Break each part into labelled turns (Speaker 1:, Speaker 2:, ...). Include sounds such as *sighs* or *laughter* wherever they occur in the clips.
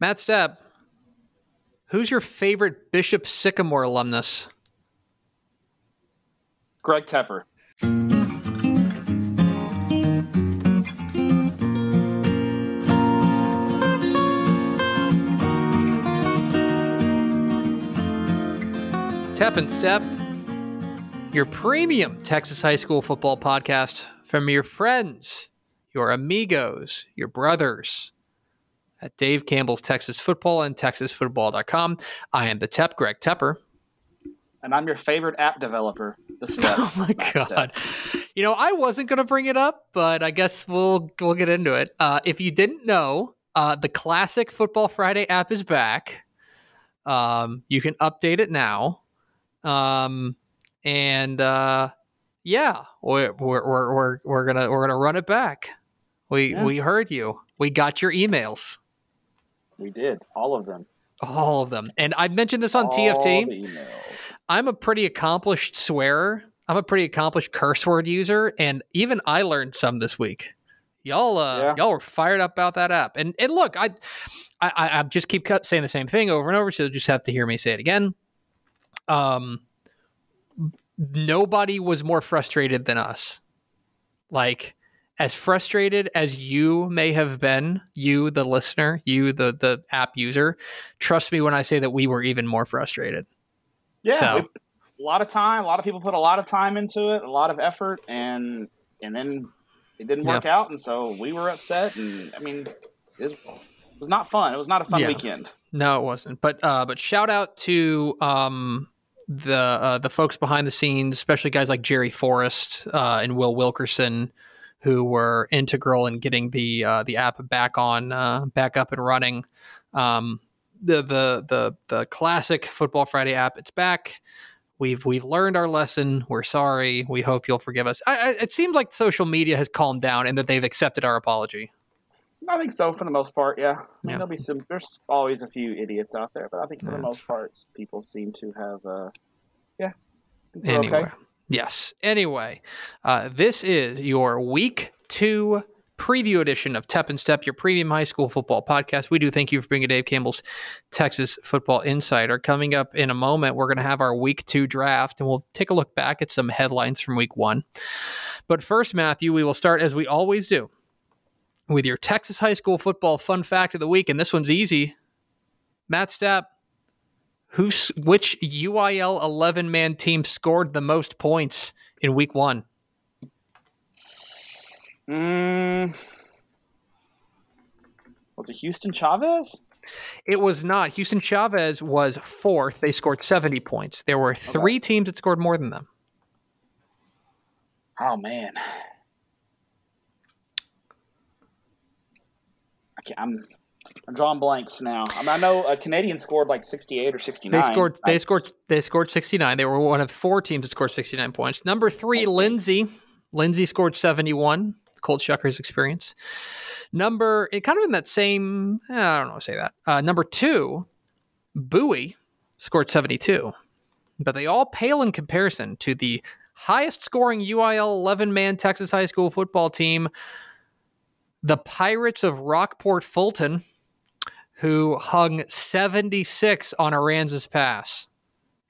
Speaker 1: Matt Stepp, who's your favorite Bishop Sycamore alumnus?
Speaker 2: Greg Tepper.
Speaker 1: Tep and Step, your premium Texas high school football podcast from your friends, your amigos, your brothers at Dave Campbell's Texas Football and TexasFootball.com. I am the Tep, Greg Tepper.
Speaker 2: And I'm your favorite app developer, the Step. *laughs*
Speaker 1: Oh my god! You know, I wasn't going to bring it up, but I guess we'll we'll get into it. Uh, if you didn't know, uh, the classic Football Friday app is back. Um, you can update it now. Um, and uh, yeah, we're, we're we're we're we're gonna we're gonna run it back. We
Speaker 2: Yeah.
Speaker 1: we heard you. We got your emails,
Speaker 2: We did all of them.
Speaker 1: all of them. And I mentioned this on
Speaker 2: All
Speaker 1: TFT. I'm a pretty accomplished swearer. I'm a pretty accomplished curse word user, and even I learned some this week. Y'all, uh,
Speaker 2: Yeah.
Speaker 1: y'all were fired up about that app. And and look, I, I, I I just keep saying the same thing over and over, so you'll just have to hear me say it again. Um, nobody was more frustrated than us. Like as frustrated as you may have been, you the listener, you the the app user, trust me when I say that we were even more frustrated.
Speaker 2: Yeah,
Speaker 1: So-
Speaker 2: a lot of time. A lot of people put a lot of time into it, a lot of effort, and and then it didn't work out, and so we were upset. And I mean, it was, it was not fun. It was not a fun
Speaker 1: Yeah.
Speaker 2: weekend.
Speaker 1: No, it wasn't. But uh, but shout out to um, the uh, the folks behind the scenes, especially guys like Jerry Forrest uh, and Will Wilkerson, who were integral in getting the uh, the app back on uh, back up and running. Um, the the the the classic Football Friday app, it's back. We've we've learned our lesson. We're sorry. We hope you'll forgive us. I, I, it seems like social media has calmed down and that they've accepted our apology.
Speaker 2: I think so for the most part. Yeah, I mean,
Speaker 1: Yeah.
Speaker 2: there'll be some. There's always a few idiots out there, but I think for
Speaker 1: Yeah,
Speaker 2: the most part, people seem to have. Uh, yeah,
Speaker 1: anyway.
Speaker 2: okay.
Speaker 1: Yes. Anyway, uh, this is your week two preview edition of Tep and Step, your premium high school football podcast. We do thank you for bringing Dave Campbell's Texas Football Insider. Coming up in a moment, we're going to have our week two draft and we'll take a look back at some headlines from week one. But first, Matthew, we will start as we always do with your Texas high school football fun fact of the week. And this one's easy. Matt Stepp, who's which UIL 11 man team scored the most points in week one?
Speaker 2: Mm, was it Houston Chavez?
Speaker 1: It was not. Houston Chavez was fourth. They scored 70 points. There were three teams that scored more than them.
Speaker 2: Oh man, I can't, I'm drawing blanks now. I, mean, I know a Canadian scored like 68 or 69.
Speaker 1: They scored. They scored. They scored 69. They were one of four teams that scored 69 points. Number three. Lindsay. Lindsay scored 71. Colt Shuckers experience. Number, it kind of in that same. eh, I don't know. how to Say that. Uh, number two, Bowie scored 72, but they all pale in comparison to the highest scoring UIL 11 man Texas high school football team, the Pirates of Rockport Fulton, who hung 76 on Aransas Pass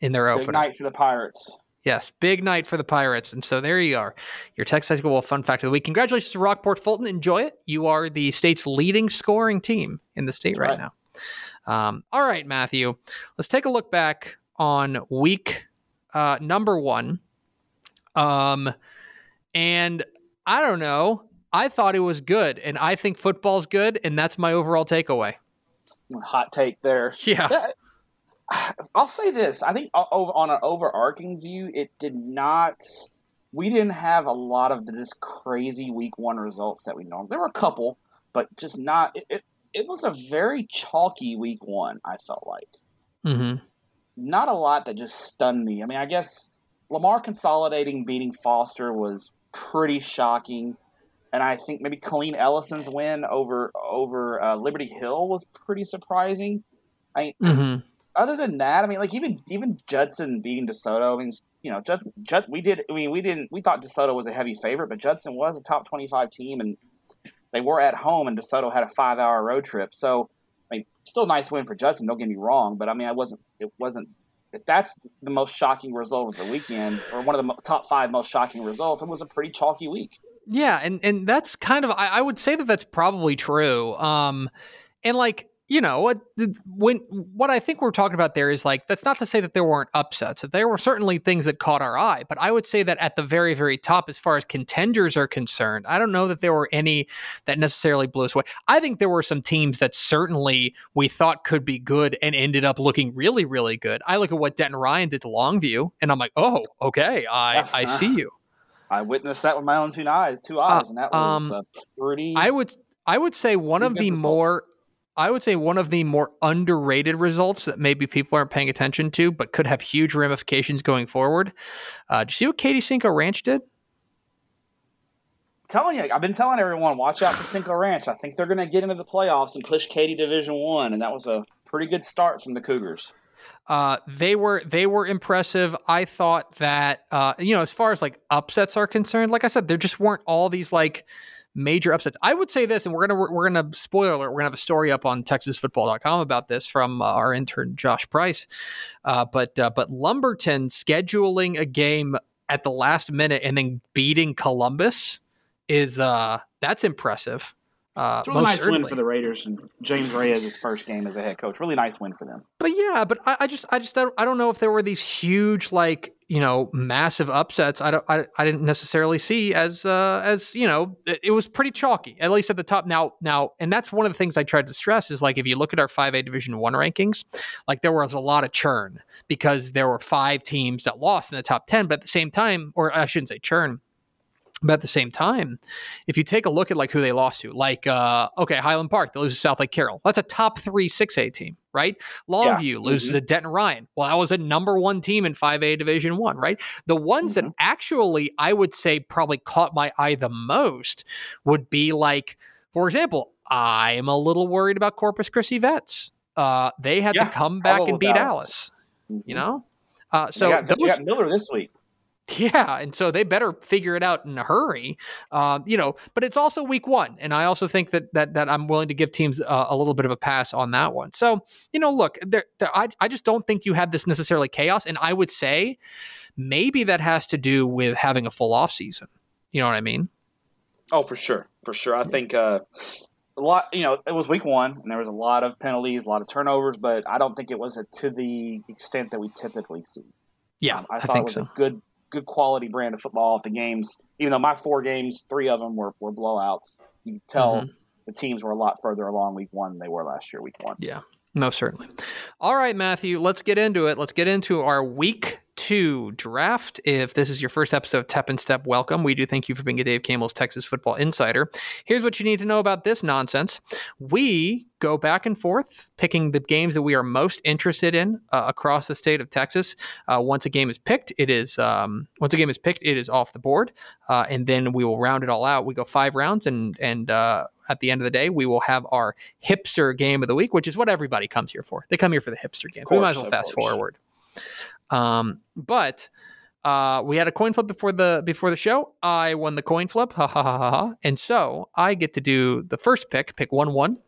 Speaker 1: in their
Speaker 2: Big
Speaker 1: opener.
Speaker 2: night for the Pirates.
Speaker 1: Yes, big night for the Pirates. And so there you are. Your Texas High School Fun Fact of the Week. Congratulations to Rockport Fulton. Enjoy it. You are the state's leading scoring team in the state
Speaker 2: That's
Speaker 1: right, now. Um, all right, Matthew. Let's take a look back on week uh, number one. Um, and I don't know. I thought it was good, and I think football's good, and that's my overall takeaway.
Speaker 2: Hot take there.
Speaker 1: Yeah.
Speaker 2: That- I'll say this. I think on an overarching view, it did not. We didn't have a lot of this crazy week one results that we know. There were a couple, but just not. It, it, it was a very chalky week one. I felt like
Speaker 1: Mm-hmm.
Speaker 2: not a lot that just stunned me. I mean, I guess Lamar Consolidated beating Foster was pretty shocking, and I think maybe Killeen Ellison's win over over uh, Liberty Hill was pretty surprising. I
Speaker 1: Mm-hmm.
Speaker 2: other than that, I mean, like even even Judson beating DeSoto. I mean, you know, Judson, Jud, we did. I mean, we didn't. We thought DeSoto was a heavy favorite, but Judson was a top twenty-five team, and they were at home, and DeSoto had a five-hour road trip. So, I mean, still a nice win for Judson. Don't get me wrong, but I mean, I wasn't. It wasn't. If that's the most shocking result of the weekend, or one of the top five most shocking results, it was a pretty chalky week.
Speaker 1: Yeah, and and that's kind of I, I would say that that's probably true. Um, and like you know, when what I think we're talking about there is like that's not to say that there weren't upsets. That there were certainly things that caught our eye, but I would say that at the very, very top, as far as contenders are concerned, I don't know that there were any that necessarily blew us away. I think there were some teams that certainly we thought could be good and ended up looking really, really good. I look at what Denton Ryan did to Longview, and I'm like, oh, okay, I I see you.
Speaker 2: I witnessed that with my own two eyes, two eyes, uh, and that was um, pretty.
Speaker 1: I would I would say one of the result. more I would say one of the more underrated results that maybe people aren't paying attention to, but could have huge ramifications going forward. Uh, did you see what Katy Cinco Ranch did?
Speaker 2: telling you, I've been telling everyone, watch out for Cinco Ranch. I think they're going to get into the playoffs and push Katy Division One, and that was a pretty good start from the Cougars.
Speaker 1: Uh, they were they were impressive. I thought that uh, you know, as far as like upsets are concerned, like I said, there just weren't all these like major upsets. I would say this, and we're gonna we're gonna spoiler alert. We're gonna have a story up on TexasFootball.com about this from uh, our intern Josh Price. Uh, but uh, but Lumberton scheduling a game at the last minute and then beating Columbus is uh that's impressive.
Speaker 2: Uh, it's a really nice certainly. win for the Raiders and James Reyes' first game as a head coach. Really nice win for them.
Speaker 1: But yeah, but I, I just, I just, I don't know if there were these huge, like you know, massive upsets. I don't, I, I didn't necessarily see as, uh, as you know, it, it was pretty chalky at least at the top. Now, now, and that's one of the things I tried to stress is like if you look at our five A Division One rankings, like there was a lot of churn because there were five teams that lost in the top ten, but at the same time, or I shouldn't say churn but at the same time, if you take a look at like who they lost to, like uh, okay, Highland Park, they lose to Southlake Carroll. That's a top three six A team, right? Longview yeah. loses mm-hmm. to Denton Ryan. Well, that was a number one team in five A Division One, right? The ones mm-hmm. that actually I would say probably caught my eye the most would be like, for example, I'm a little worried about Corpus Christi Vets. Uh, they had yeah, to come back and beat Alice. Alice mm-hmm. You know, uh, so
Speaker 2: got, those, Miller this week. *laughs*
Speaker 1: Yeah, and so they better figure it out in a hurry, um, you know. But it's also week one, and I also think that that that I'm willing to give teams uh, a little bit of a pass on that one. So you know, look, there, there, I I just don't think you had this necessarily chaos, and I would say maybe that has to do with having a full off season. You know what I mean?
Speaker 2: Oh, for sure, for sure. I think uh, a lot. You know, it was week one, and there was a lot of penalties, a lot of turnovers, but I don't think it was to the extent that we typically see.
Speaker 1: Yeah, um,
Speaker 2: I, I thought
Speaker 1: it
Speaker 2: was
Speaker 1: so.
Speaker 2: a good good quality brand of football at the games. Even though my four games, three of them were, were blowouts. You could tell mm-hmm. the teams were a lot further along week one than they were last year, week one.
Speaker 1: Yeah, most certainly. All right, Matthew, let's get into it. Let's get into our week two draft. If this is your first episode of Tep and Step, welcome. We do thank you for being a Dave Campbell's Texas Football Insider. Here's what you need to know about this nonsense. We go back and forth picking the games that we are most interested in uh, across the state of Texas. Uh, once a game is picked, it is um, once a game is picked, it is off the board, uh, and then we will round it all out. We go five rounds, and and uh, at the end of the day, we will have our hipster game of the week, which is what everybody comes here for. They come here for the hipster game. Course, we might as well fast course. forward. Um, but uh, we had a coin flip before the before the show. I won the coin flip, ha ha ha ha, ha. and so I get to do the first pick, pick one one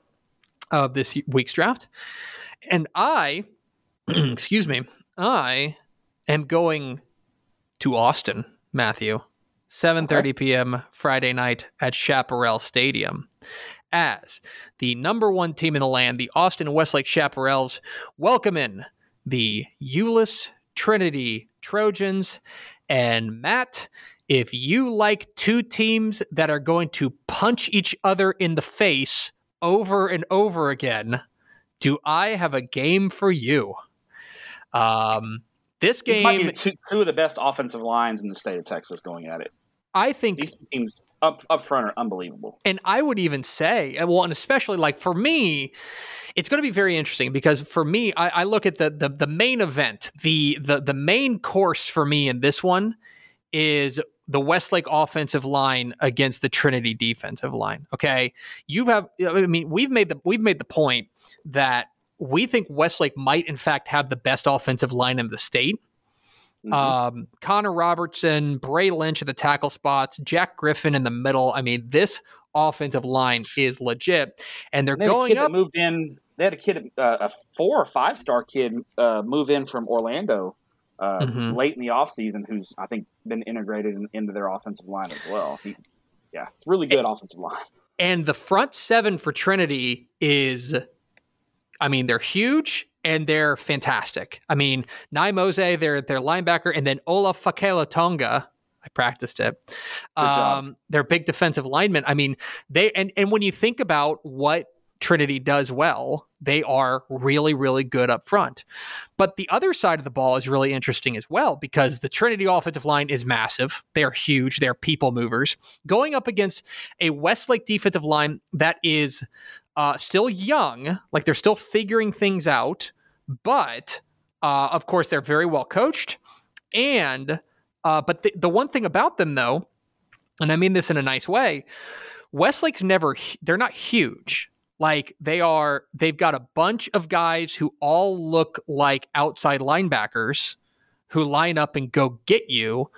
Speaker 1: of this week's draft, and I, *clears throat* excuse me, I am going to Austin, Matthew, seven thirty okay. p.m. Friday night at Chaparral Stadium. As the number one team in the land, the Austin Westlake Chaparrals welcome in the Euless Trinity Trojans. And Matt, if you like two teams that are going to punch each other in the face over and over again, do I have a game for you? Um, this game
Speaker 2: might be two, two of the best offensive lines in the state of Texas going at it.
Speaker 1: I think
Speaker 2: these teams up up front are unbelievable.
Speaker 1: And I would even say, well, and especially like for me, it's going to be very interesting because for me, I, I look at the, the the main event, the the the main course for me in this one is the Westlake offensive line against the Trinity defensive line. Okay, you have. Have, I mean, we've made the we've made the point that we think Westlake might in fact have the best offensive line in the state. Mm-hmm. Um, Connor Robertson, Bray Lynch at the tackle spots, Jack Griffin in the middle. I mean, this offensive line is legit, and they're
Speaker 2: and
Speaker 1: going
Speaker 2: up. Moved in they had a kid, uh, a four or five star kid, uh, move in from Orlando uh, mm-hmm. late in the offseason who's I think been integrated in, into their offensive line as well. He's, yeah, it's really good and, offensive line.
Speaker 1: And the front seven for Trinity is, I mean, they're huge and they're fantastic. I mean, Nai Mose, their their linebacker, and then Olaf Fakela Tonga. I practiced it. Um, they're big defensive linemen. I mean, they and and when you think about what Trinity does well, they are really, really good up front. But the other side of the ball is really interesting as well because the Trinity offensive line is massive. They're huge. They're people movers. Going up against a Westlake defensive line that is uh, still young, like they're still figuring things out, but uh, of course they're very well coached. And uh, but the, the one thing about them though, and I mean this in a nice way, Westlake's never they're not huge. Like they are they've got a bunch of guys who all look like outside linebackers who line up and go get you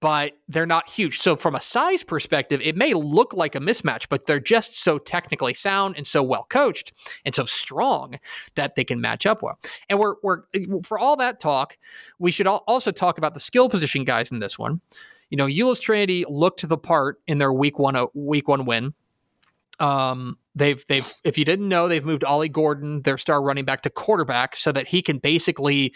Speaker 1: but they're not huge. So from a size perspective, it may look like a mismatch, but they're just so technically sound and so well coached and so strong that they can match up well. And we're we're for all that talk, we should also talk about the skill position guys in this one. You know, Euless Trinity looked the part in their week one uh, week one win. Um, they've they've if you didn't know, they've moved Ollie Gordon, their star running back, to quarterback so that he can basically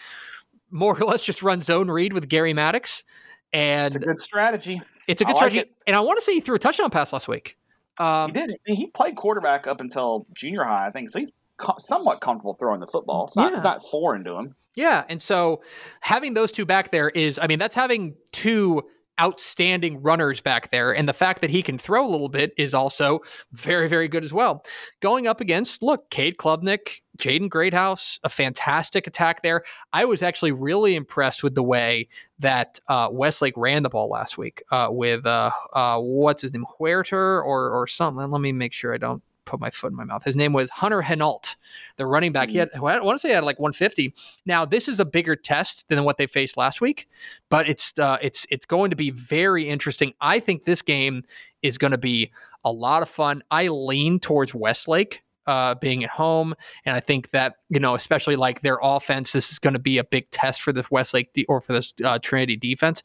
Speaker 1: more or less just run zone read with Gary Maddox. And
Speaker 2: it's a good strategy.
Speaker 1: It's a good strategy. It. And I want to say he threw a touchdown pass last week.
Speaker 2: Um, he did. He played quarterback up until junior high, I think. So he's co- somewhat comfortable throwing the football. It's not, yeah. not foreign to him.
Speaker 1: Yeah. And so having those two back there is, I mean, that's having two outstanding runners back there. And the fact that he can throw a little bit is also very, very good as well. Going up against, look, Cade Klubnik, Jaden Greathouse, a fantastic attack there. I was actually really impressed with the way that uh, Westlake ran the ball last week uh, with, uh, uh what's his name, Huerter or, or something. Let me make sure I don't put my foot in my mouth. His name was Hunter Henault, the running back. He had, I want to say he had like 150. Now this is a bigger test than what they faced last week, but it's uh, it's it's going to be very interesting. I think this game is going to be a lot of fun. I lean towards Westlake. Uh, being at home, and I think that you know, especially like their offense, this is going to be a big test for this Westlake de- or for this uh, Trinity defense.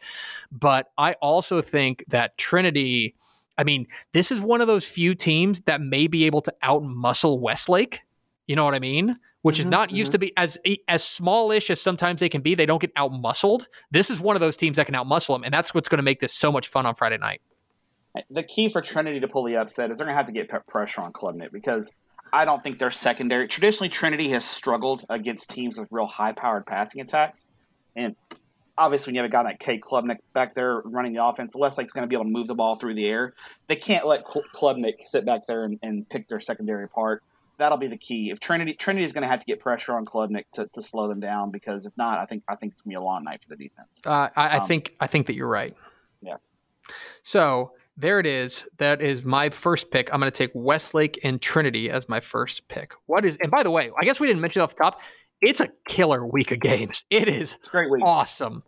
Speaker 1: But I also think that Trinity, I mean, this is one of those few teams that may be able to outmuscle Westlake. You know what I mean? Which mm-hmm, is not mm-hmm. used to be as as smallish as sometimes they can be. They don't get outmuscled. This is one of those teams that can outmuscle them, and that's what's going to make this so much fun on Friday night.
Speaker 2: The key for Trinity to pull the upset is they're going to have to get pressure on Klubnik because I don't think their secondary. Traditionally, Trinity has struggled against teams with real high-powered passing attacks, and obviously when you have a guy like Cade Klubnik back there running the offense, Westlake's going to be able to move the ball through the air. They can't let Klubnik sit back there and, and, pick their secondary apart. That'll be the key. If Trinity Trinity is going to have to get pressure on Klubnik to, to slow them down because if not, I think I think it's going to be a long night for the defense.
Speaker 1: Uh, I, um, I think I think that you're right.
Speaker 2: Yeah.
Speaker 1: So there it is. That is my first pick. I'm going to take Westlake and Trinity as my first pick. What is? And by the way, I guess we didn't mention off the top. It's a killer week of games. It is.
Speaker 2: It's great week.
Speaker 1: Awesome.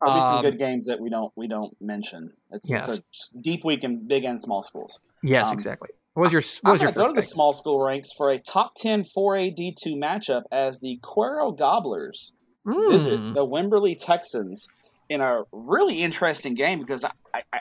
Speaker 2: There'll be some um, good games that we don't we don't mention. It's, yes. it's a deep week in big and small schools.
Speaker 1: Yes, um, exactly. What was your what was
Speaker 2: your
Speaker 1: go
Speaker 2: to the small school ranks for a top 10 4A D2 matchup as the Cuero Gobblers mm. visit the Wimberley Texans in a really interesting game because I, I,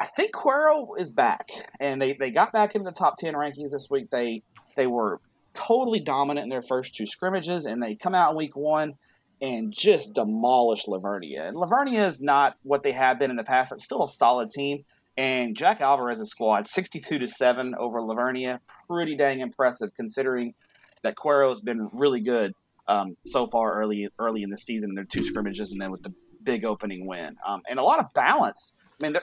Speaker 2: I think Cuero is back and they, they got back into the top 10 rankings this week. They they were totally dominant in their first two scrimmages and they come out in week one and just demolish La Vernia. And La Vernia is not what they have been in the past, but still a solid team. And Jack Alvarez's squad, 62 to 7 over La Vernia, pretty dang impressive considering that Cuero's been really good um, so far early early in the season. In their two scrimmages and then with the big opening win. Um, and a lot of balance. I mean,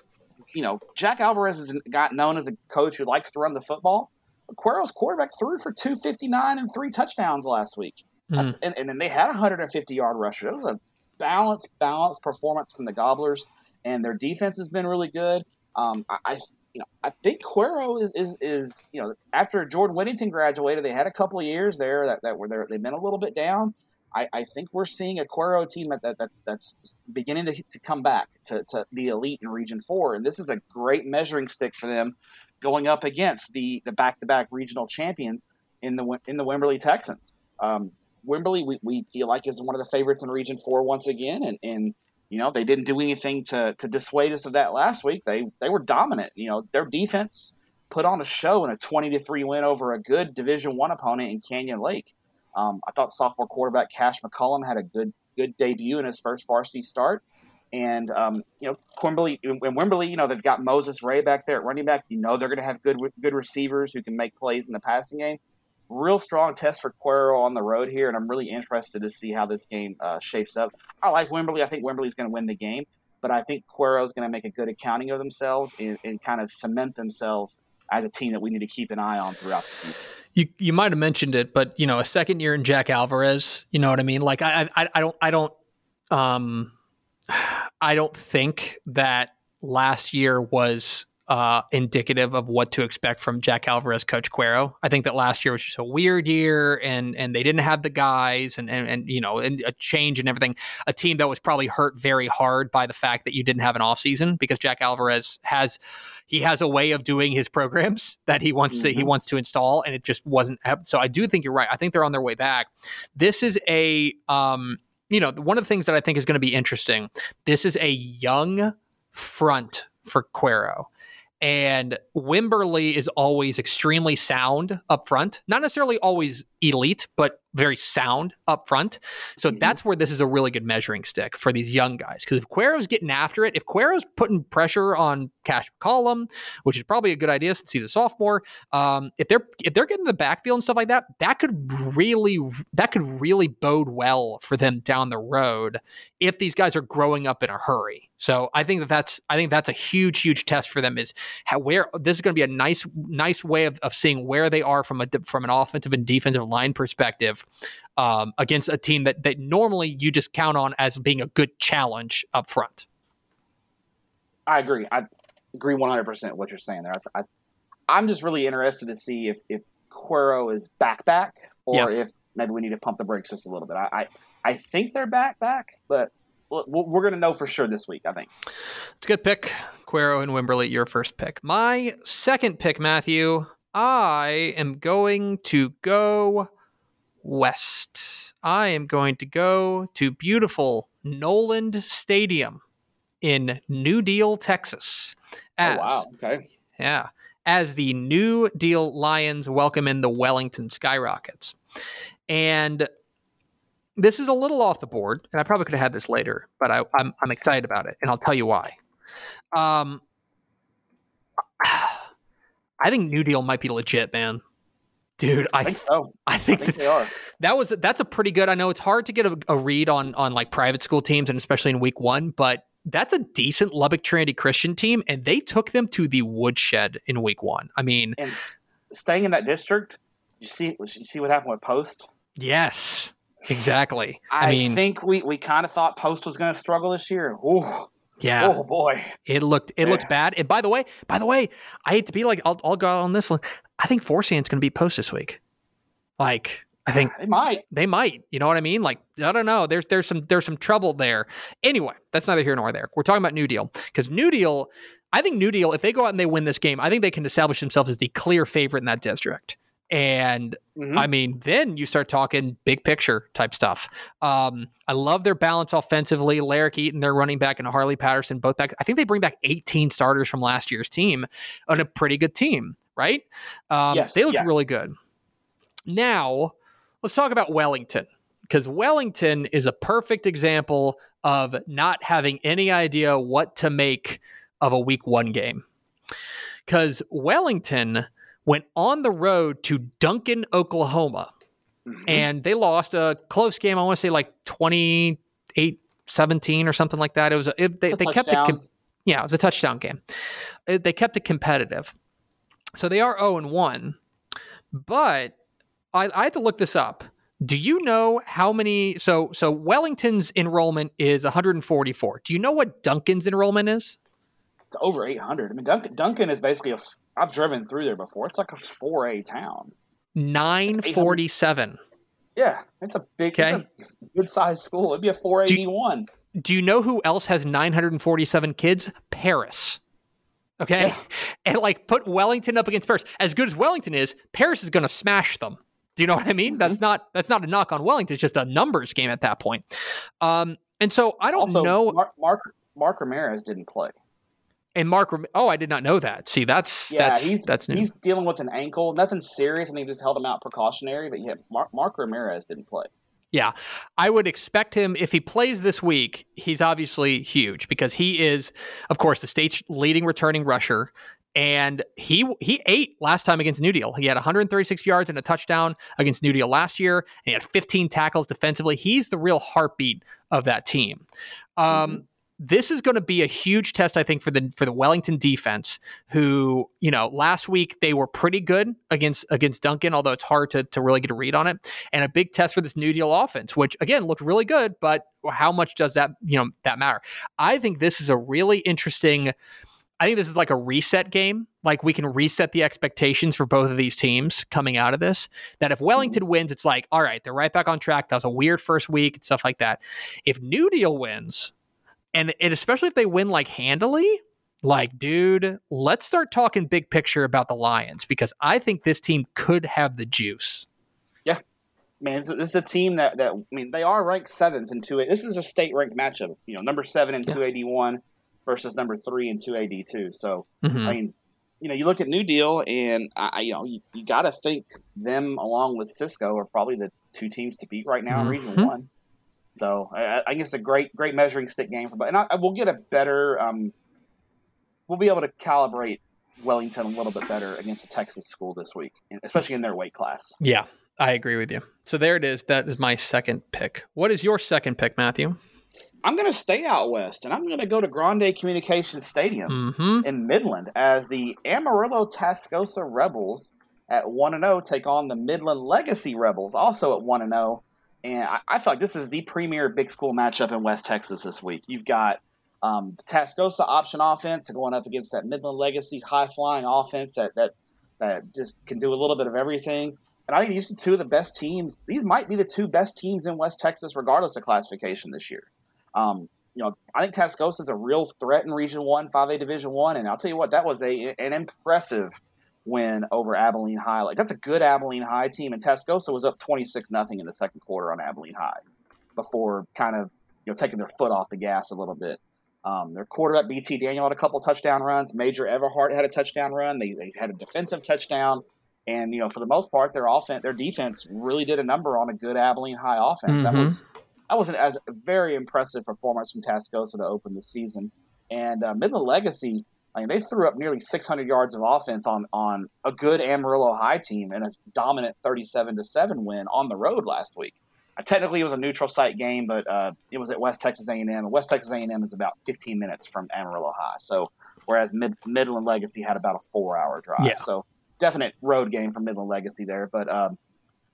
Speaker 2: you know, Jack Alvarez is got known as a coach who likes to run the football. Cuero's quarterback threw for 259 and three touchdowns last week. Mm. And, and then they had a 150 yard rusher. It was a balanced, balanced performance from the Gobblers, and their defense has been really good. Um, I, I, you know, I think Cuero is, is, is, you know, after Jordan Whittington graduated, they had a couple of years there that, that were there. They've been a little bit down. I, I think we're seeing a Cuero team that, that that's that's beginning to, to come back to, to the elite in Region Four, and this is a great measuring stick for them going up against the the back to back regional champions in the in the Wimberley Texans. Um, Wimberley, we, we feel like is one of the favorites in Region Four once again, and, and you know they didn't do anything to to dissuade us of that last week. They they were dominant. You know their defense put on a show in a twenty to three win over a good Division One opponent in Canyon Lake. Um, I thought sophomore quarterback Cash McCollum had a good good debut in his first varsity start. And um, you know, Wimberley and Wimberley, you know, they've got Moses Ray back there at running back. You know, they're going to have good good receivers who can make plays in the passing game. Real strong test for Cuero on the road here, and I'm really interested to see how this game uh, shapes up. I like Wimberley. I think Wimberley's going to win the game, but I think Cuero's going to make a good accounting of themselves and, and kind of cement themselves as a team that we need to keep an eye on throughout the season.
Speaker 1: You you might have mentioned it, but you know, a second year in Jack Alvarez, you know what I mean? Like I I, I don't I don't um *sighs* I don't think that last year was uh, indicative of what to expect from Jack Alvarez, Coach Cuero. I think that last year was just a weird year, and and they didn't have the guys, and and, and you know, and a change and everything. A team that was probably hurt very hard by the fact that you didn't have an off season because Jack Alvarez has he has a way of doing his programs *laughs* that he wants mm-hmm. to he mm-hmm. wants to install, and it just wasn't. So I do think you're right. I think they're on their way back. This is a um, you know, one of the things that I think is going to be interesting. This is a young front for Cuero. And Wimberley is always extremely sound up front. Not necessarily always elite, but very sound up front. So mm-hmm. that's where this is a really good measuring stick for these young guys. Because if Cuero's getting after it, if Cuero's putting pressure on Cash McCollum, which is probably a good idea since he's a sophomore, um, if they're if they're getting the backfield and stuff like that, that could really that could really bode well for them down the road if these guys are growing up in a hurry. So I think that that's I think that's a huge huge test for them is how where this is going to be a nice nice way of, of seeing where they are from a from an offensive and defensive line perspective um, against a team that, that normally you just count on as being a good challenge up front.
Speaker 2: I agree. I agree 100% what you're saying there. I, I, am just really interested to see if, if Cuero is back back or if maybe we need to pump the brakes just a little bit. I, I, I think they're back back, but we're going to know for sure this week, I think.
Speaker 1: It's a good pick. Cuero and Wimberley, your first pick. My second pick, Matthew, I am going to go west. I am going to go to beautiful Noland Stadium in New Deal, Texas.
Speaker 2: As, oh, wow. Okay.
Speaker 1: Yeah. As the New Deal Lions welcome in the Wellington Skyrockets. And this is a little off the board, and I probably could have had this later, but I, am I'm, I'm excited about it, and I'll tell you why. Um, *sighs* I think New Deal might be legit, man. Dude,
Speaker 2: I, I think so.
Speaker 1: I think, I think that, they are. That was that's a pretty good. I know it's hard to get a, a read on on like private school teams and especially in week one, but that's a decent Lubbock Trinity Christian team, and they took them to the woodshed in week one. I mean,
Speaker 2: and staying in that district, you see, you see what happened with Post.
Speaker 1: Yes, exactly. *laughs*
Speaker 2: I,
Speaker 1: I mean,
Speaker 2: think we we kind of thought Post was going to struggle this year. Ooh,
Speaker 1: yeah.
Speaker 2: Oh boy.
Speaker 1: It looked it yeah. looked bad. And by the way, by the way, I hate to be like I'll, I'll go on this one. I think Forsan's going to be post this week. Like I think
Speaker 2: they might.
Speaker 1: They might. You know what I mean? Like I don't know. There's there's some there's some trouble there. Anyway, that's neither here nor there. We're talking about New Deal because New Deal. I think New Deal. If they go out and they win this game, I think they can establish themselves as the clear favorite in that district. And mm-hmm. I mean, then you start talking big picture type stuff. Um, I love their balance offensively. Larrick Eaton, their running back, and Harley Patterson, both back. I think they bring back 18 starters from last year's team on a pretty good team, right? Um, yes, they looked yeah. really good. Now, let's talk about Wellington because Wellington is a perfect example of not having any idea what to make of a week one game. Because Wellington went on the road to Duncan, Oklahoma, mm-hmm. and they lost a close game. I want to say like 28 17 or something like that. It was, it, they, they kept it, yeah, it was a touchdown game. It, they kept it competitive. So they are 0 and 1, but I, I had to look this up. Do you know how many? So so Wellington's enrollment is 144. Do you know what Duncan's enrollment is?
Speaker 2: It's over 800. I mean, Duncan, Duncan is basically a. I've driven through there before. It's like a 4A town.
Speaker 1: 947.
Speaker 2: Yeah, it's a big, okay. it's a good sized school. It'd be a 481.
Speaker 1: Do, do you know who else has 947 kids? Paris. Okay. Yeah. *laughs* And like put Wellington up against Paris. As good as Wellington is, Paris is going to smash them Do you know what I mean? Mm-hmm. That's not that's not a knock on Wellington. It's just a numbers game at that point. Um, and so I don't
Speaker 2: also,
Speaker 1: know.
Speaker 2: Mark, Mark Mark Ramirez didn't play.
Speaker 1: And Mark, oh, I did not know that. See, that's yeah, that's,
Speaker 2: he's
Speaker 1: that's new.
Speaker 2: he's dealing with an ankle, nothing serious, and they just held him out precautionary. But yeah, Mark, Mark Ramirez didn't play.
Speaker 1: Yeah, I would expect him if he plays this week. He's obviously huge because he is, of course, the state's leading returning rusher, and he he ate last time against New Deal. He had 136 yards and a touchdown against New Deal last year, and he had 15 tackles defensively. He's the real heartbeat of that team. Um, mm-hmm this is going to be a huge test, I think, for the for the Wellington defense. Who you know, last week they were pretty good against against Duncan, although it's hard to to really get a read on it. And a big test for this New Deal offense, which again looked really good, but how much does that you know that matter? I think this is a really interesting. I think this is like a reset game. Like we can reset the expectations for both of these teams coming out of this. That if Wellington mm-hmm. wins, it's like, all right, they're right back on track. That was a weird first week and stuff like that. If New Deal wins, and, and especially if they win like handily, like, dude, let's start talking big picture about the Lions because I think this team could have the juice.
Speaker 2: Yeah, man, this is a team that that I mean they are ranked seventh in two. This is a state ranked matchup. You know, number seven in two eighty one versus number three in two eighty two. So mm-hmm. I mean, you know, you look at New Deal, and I, you know, you, you got to think them along with Cisco are probably the two teams to beat right now mm-hmm. in Region One. So I, I, think it's a great, great measuring stick game for. But and I, I will get a better. Um, we'll be able to calibrate Wellington a little bit better against a Texas school this week, especially in their weight class.
Speaker 1: Yeah, I agree with you. So there it is. That is my second pick. What is your second pick, Matthew?
Speaker 2: I'm going to stay out west, and I'm going to go to Grande Communications Stadium mm-hmm. in Midland as the Amarillo Tascosa Rebels at one and zero oh take on the Midland Legacy Rebels, also at one and zero oh. And I, I feel like this is the premier big school matchup in West Texas this week. You've got um, the Tascosa option offense going up against that Midland Legacy high flying offense that, that that just can do a little bit of everything. And I think these are two of the best teams. These might be the two best teams in West Texas, regardless of classification this year. Um, you know, I think Tascosa is a real threat in Region One, Five A Division One, and I'll tell you what, that was a an impressive win over Abilene High. Like that's a good Abilene High team, and Tascosa was up twenty six nothing in the second quarter on Abilene High before kind of you know taking their foot off the gas a little bit. Um, their quarterback BT Daniel had a couple touchdown runs. Major Everhart had a touchdown run. They, they had a defensive touchdown, and you know for the most part their offense, their defense really did a number on a good Abilene High offense. Mm-hmm. That was that was an as very impressive performance from Tascosa to open the season. And uh, Midland Legacy, I mean, they threw up nearly 600 yards of offense on on a good Amarillo High team and a dominant 37 to seven win on the road last week. Uh, technically, it was a neutral site game, but uh, it was at West Texas A&M. West Texas A&M is about 15 minutes from Amarillo High. So, whereas Mid- Midland Legacy had about a four-hour drive. Yeah. So, definite road game for Midland Legacy there. But um,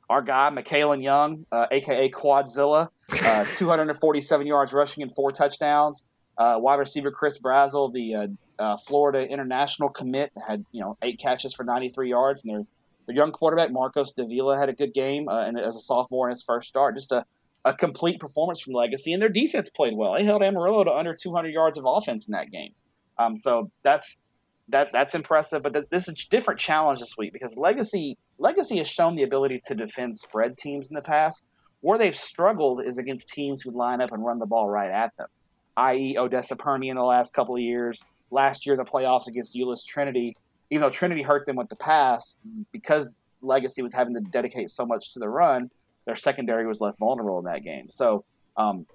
Speaker 2: our guy, McKalen Young, uh, aka Quadzilla, uh, *laughs* 247 yards rushing and four touchdowns. Uh, wide receiver Chris Brazzell, the uh, Florida international commit, had you know eight catches for 93 yards, and their their young quarterback Marcos Davila had a good game uh, and as a sophomore in his first start. Just a, a complete performance from Legacy, and their defense played well. They held Amarillo to under 200 yards of offense in that game. Um, so that's that, that's impressive. But this, this, is a different challenge this week because Legacy Legacy has shown the ability to defend spread teams in the past. Where they've struggled is against teams who line up and run the ball right at them i.e., Odessa Permian the last couple of years. Last year, in the playoffs against Euless Trinity, even though Trinity hurt them with the pass, because Legacy was having to dedicate so much to the run, their secondary was left vulnerable in that game. So, um,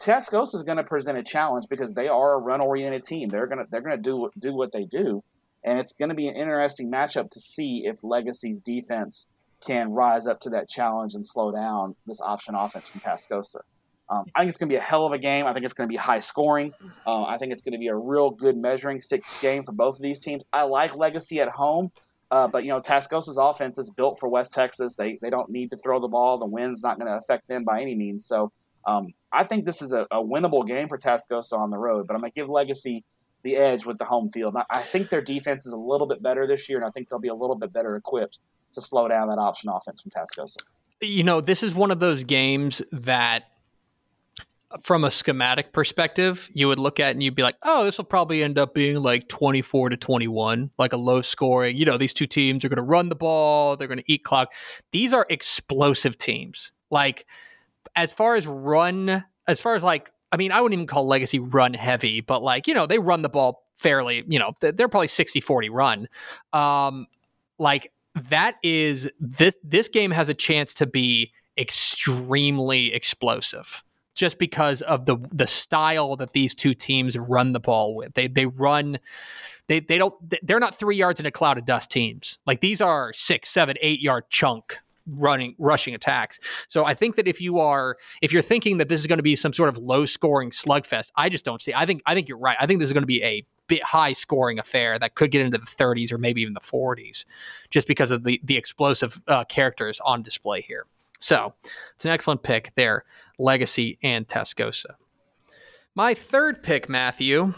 Speaker 2: Tascosa is going to present a challenge because they are a run-oriented team. They're going to they're going to do do what they do, and it's going to be an interesting matchup to see if Legacy's defense can rise up to that challenge and slow down this option offense from Tascosa. Um, I think it's going to be a hell of a game. I think it's going to be high scoring. Uh, I think it's going to be a real good measuring stick game for both of these teams. I like Legacy at home, uh, but you know Tascosa's offense is built for West Texas. They they don't need to throw the ball. The wind's not going to affect them by any means. So um, I think this is a, a, winnable game for Tascosa on the road. But I'm going to give Legacy the edge with the home field. I, I think their defense is a little bit better this year, and I think they'll be a little bit better equipped to slow down that option offense from Tascosa.
Speaker 1: You know, this is one of those games that from a schematic perspective, you would look at and you'd be like, oh, this will probably end up being like 24 to 21, like a low scoring. You know, these two teams are going to run the ball, they're going to eat clock. These are explosive teams. Like, as far as run, as far as like, I mean, I wouldn't even call Legacy run heavy, but like, you know, they run the ball fairly, you know, they're probably 60 40 run. Um, like, that is this this game has a chance to be extremely explosive just because of the the style that these two teams run the ball with. They they run they they don't they're not three yards in a cloud of dust teams. Like these are six, seven, eight yard chunk running rushing attacks. So I think that if you are if you're thinking that this is going to be some sort of low scoring slugfest, I just don't see. I think I think you're right. I think this is going to be a bit high scoring affair that could get into the 30s or maybe even the 40s, just because of the the explosive uh, characters on display here. So it's an excellent pick there, Legacy and Tascosa. My third pick, Matthew.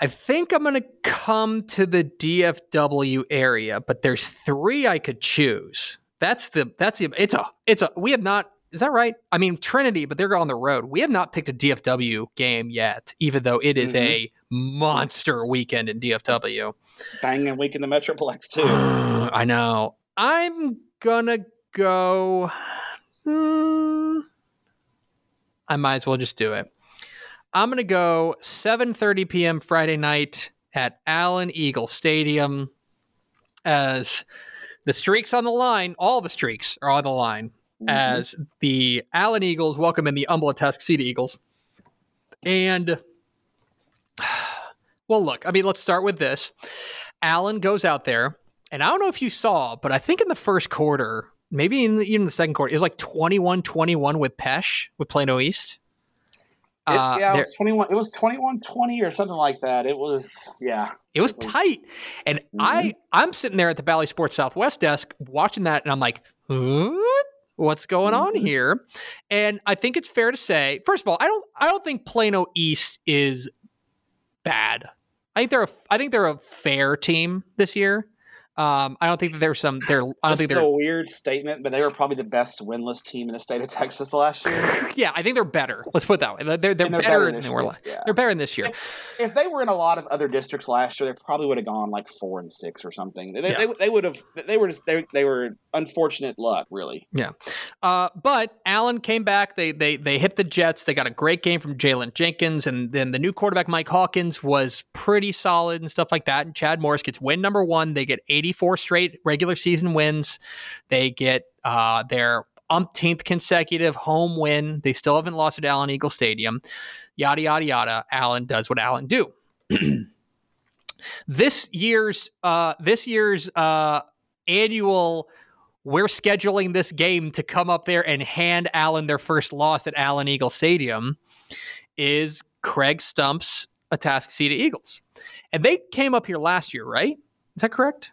Speaker 1: I think I'm going to come to the DFW area, but there's three I could choose. That's the that's the it's a it's a we have not is that right? I mean Trinity, but they're on the road. We have not picked a DFW game yet, even though it is mm-hmm. a monster weekend in DFW.
Speaker 2: Banging week in the Metroplex too. *sighs*
Speaker 1: I know. I'm gonna go. Hmm, I might as well just do it. I'm gonna go 7:30 p.m. Friday night at Allen Eagle Stadium as the streaks on the line. All the streaks are on the line mm-hmm. as the Allen Eagles welcome in the Humble Atascocita Eagles. And *sighs* well, look, I mean, let's start with this. Allen goes out there, and I don't know if you saw, but I think in the first quarter, maybe in the, even the second quarter, it was like 21 21 with Pesh with Plano East.
Speaker 2: It, uh, yeah, it was 21. It was 21 20 or something like that. It was, yeah.
Speaker 1: It was, it was tight. And mm-hmm. I, I'm sitting there at the Bally Sports Southwest desk watching that, and I'm like, what? What's going on mm-hmm. here? And I think it's fair to say, first of all, I don't, I don't think Plano East is bad. I think they're a, I think they're a fair team this year. Um, I don't think that there's some. They're. I don't think they're
Speaker 2: a weird statement, but they were probably the best winless team in the state of Texas last year. *laughs*
Speaker 1: yeah, I think they're better. Let's put it that way. They're they're, they're better, better, than they were. Last. Yeah. They're better than this year.
Speaker 2: If, if, they were in a lot of other districts last year, they probably would have gone like four and six or something. They, yeah. they, they, would have. They were just they, they were unfortunate luck, really.
Speaker 1: Yeah, uh, but Allen came back. They they they hit the Jets. They got a great game from Jalen Jenkins, and then the new quarterback Mike Hawkins was pretty solid and stuff like that. And Chad Morris gets win number one. They get 84 straight regular season wins. They get uh, their umpteenth consecutive home win. They still haven't lost at Allen Eagle Stadium. Yada yada yada. Allen does what Allen do. *clears throat* this year's uh, this year's uh, annual we're scheduling this game to come up there and hand Allen their first loss at Allen Eagle Stadium is Craig Stump's Atascocita Eagles. And they came up here last year, right? Is that correct?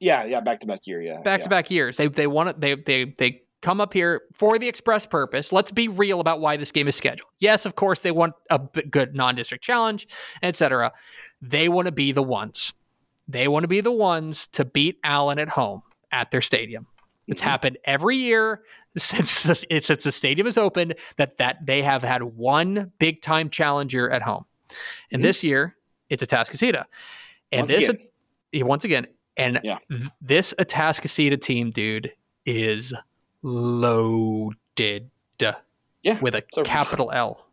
Speaker 2: Yeah, yeah, back to back year, yeah.
Speaker 1: Back to back years. They they want it they they they come up here for the express purpose. Let's be real about why this game is scheduled. Yes, of course they want a good non-district challenge, etc. They want to be the ones. They want to be the ones to beat Allen at home at their stadium. It's mm-hmm. happened every year since *laughs* the, since the stadium is open that that they have had one big time challenger at home, and mm-hmm. this year it's a Atascocita, and once this again. once again and yeah. th- this Atascocita team, dude, is loaded.
Speaker 2: Yeah,
Speaker 1: with a capital L.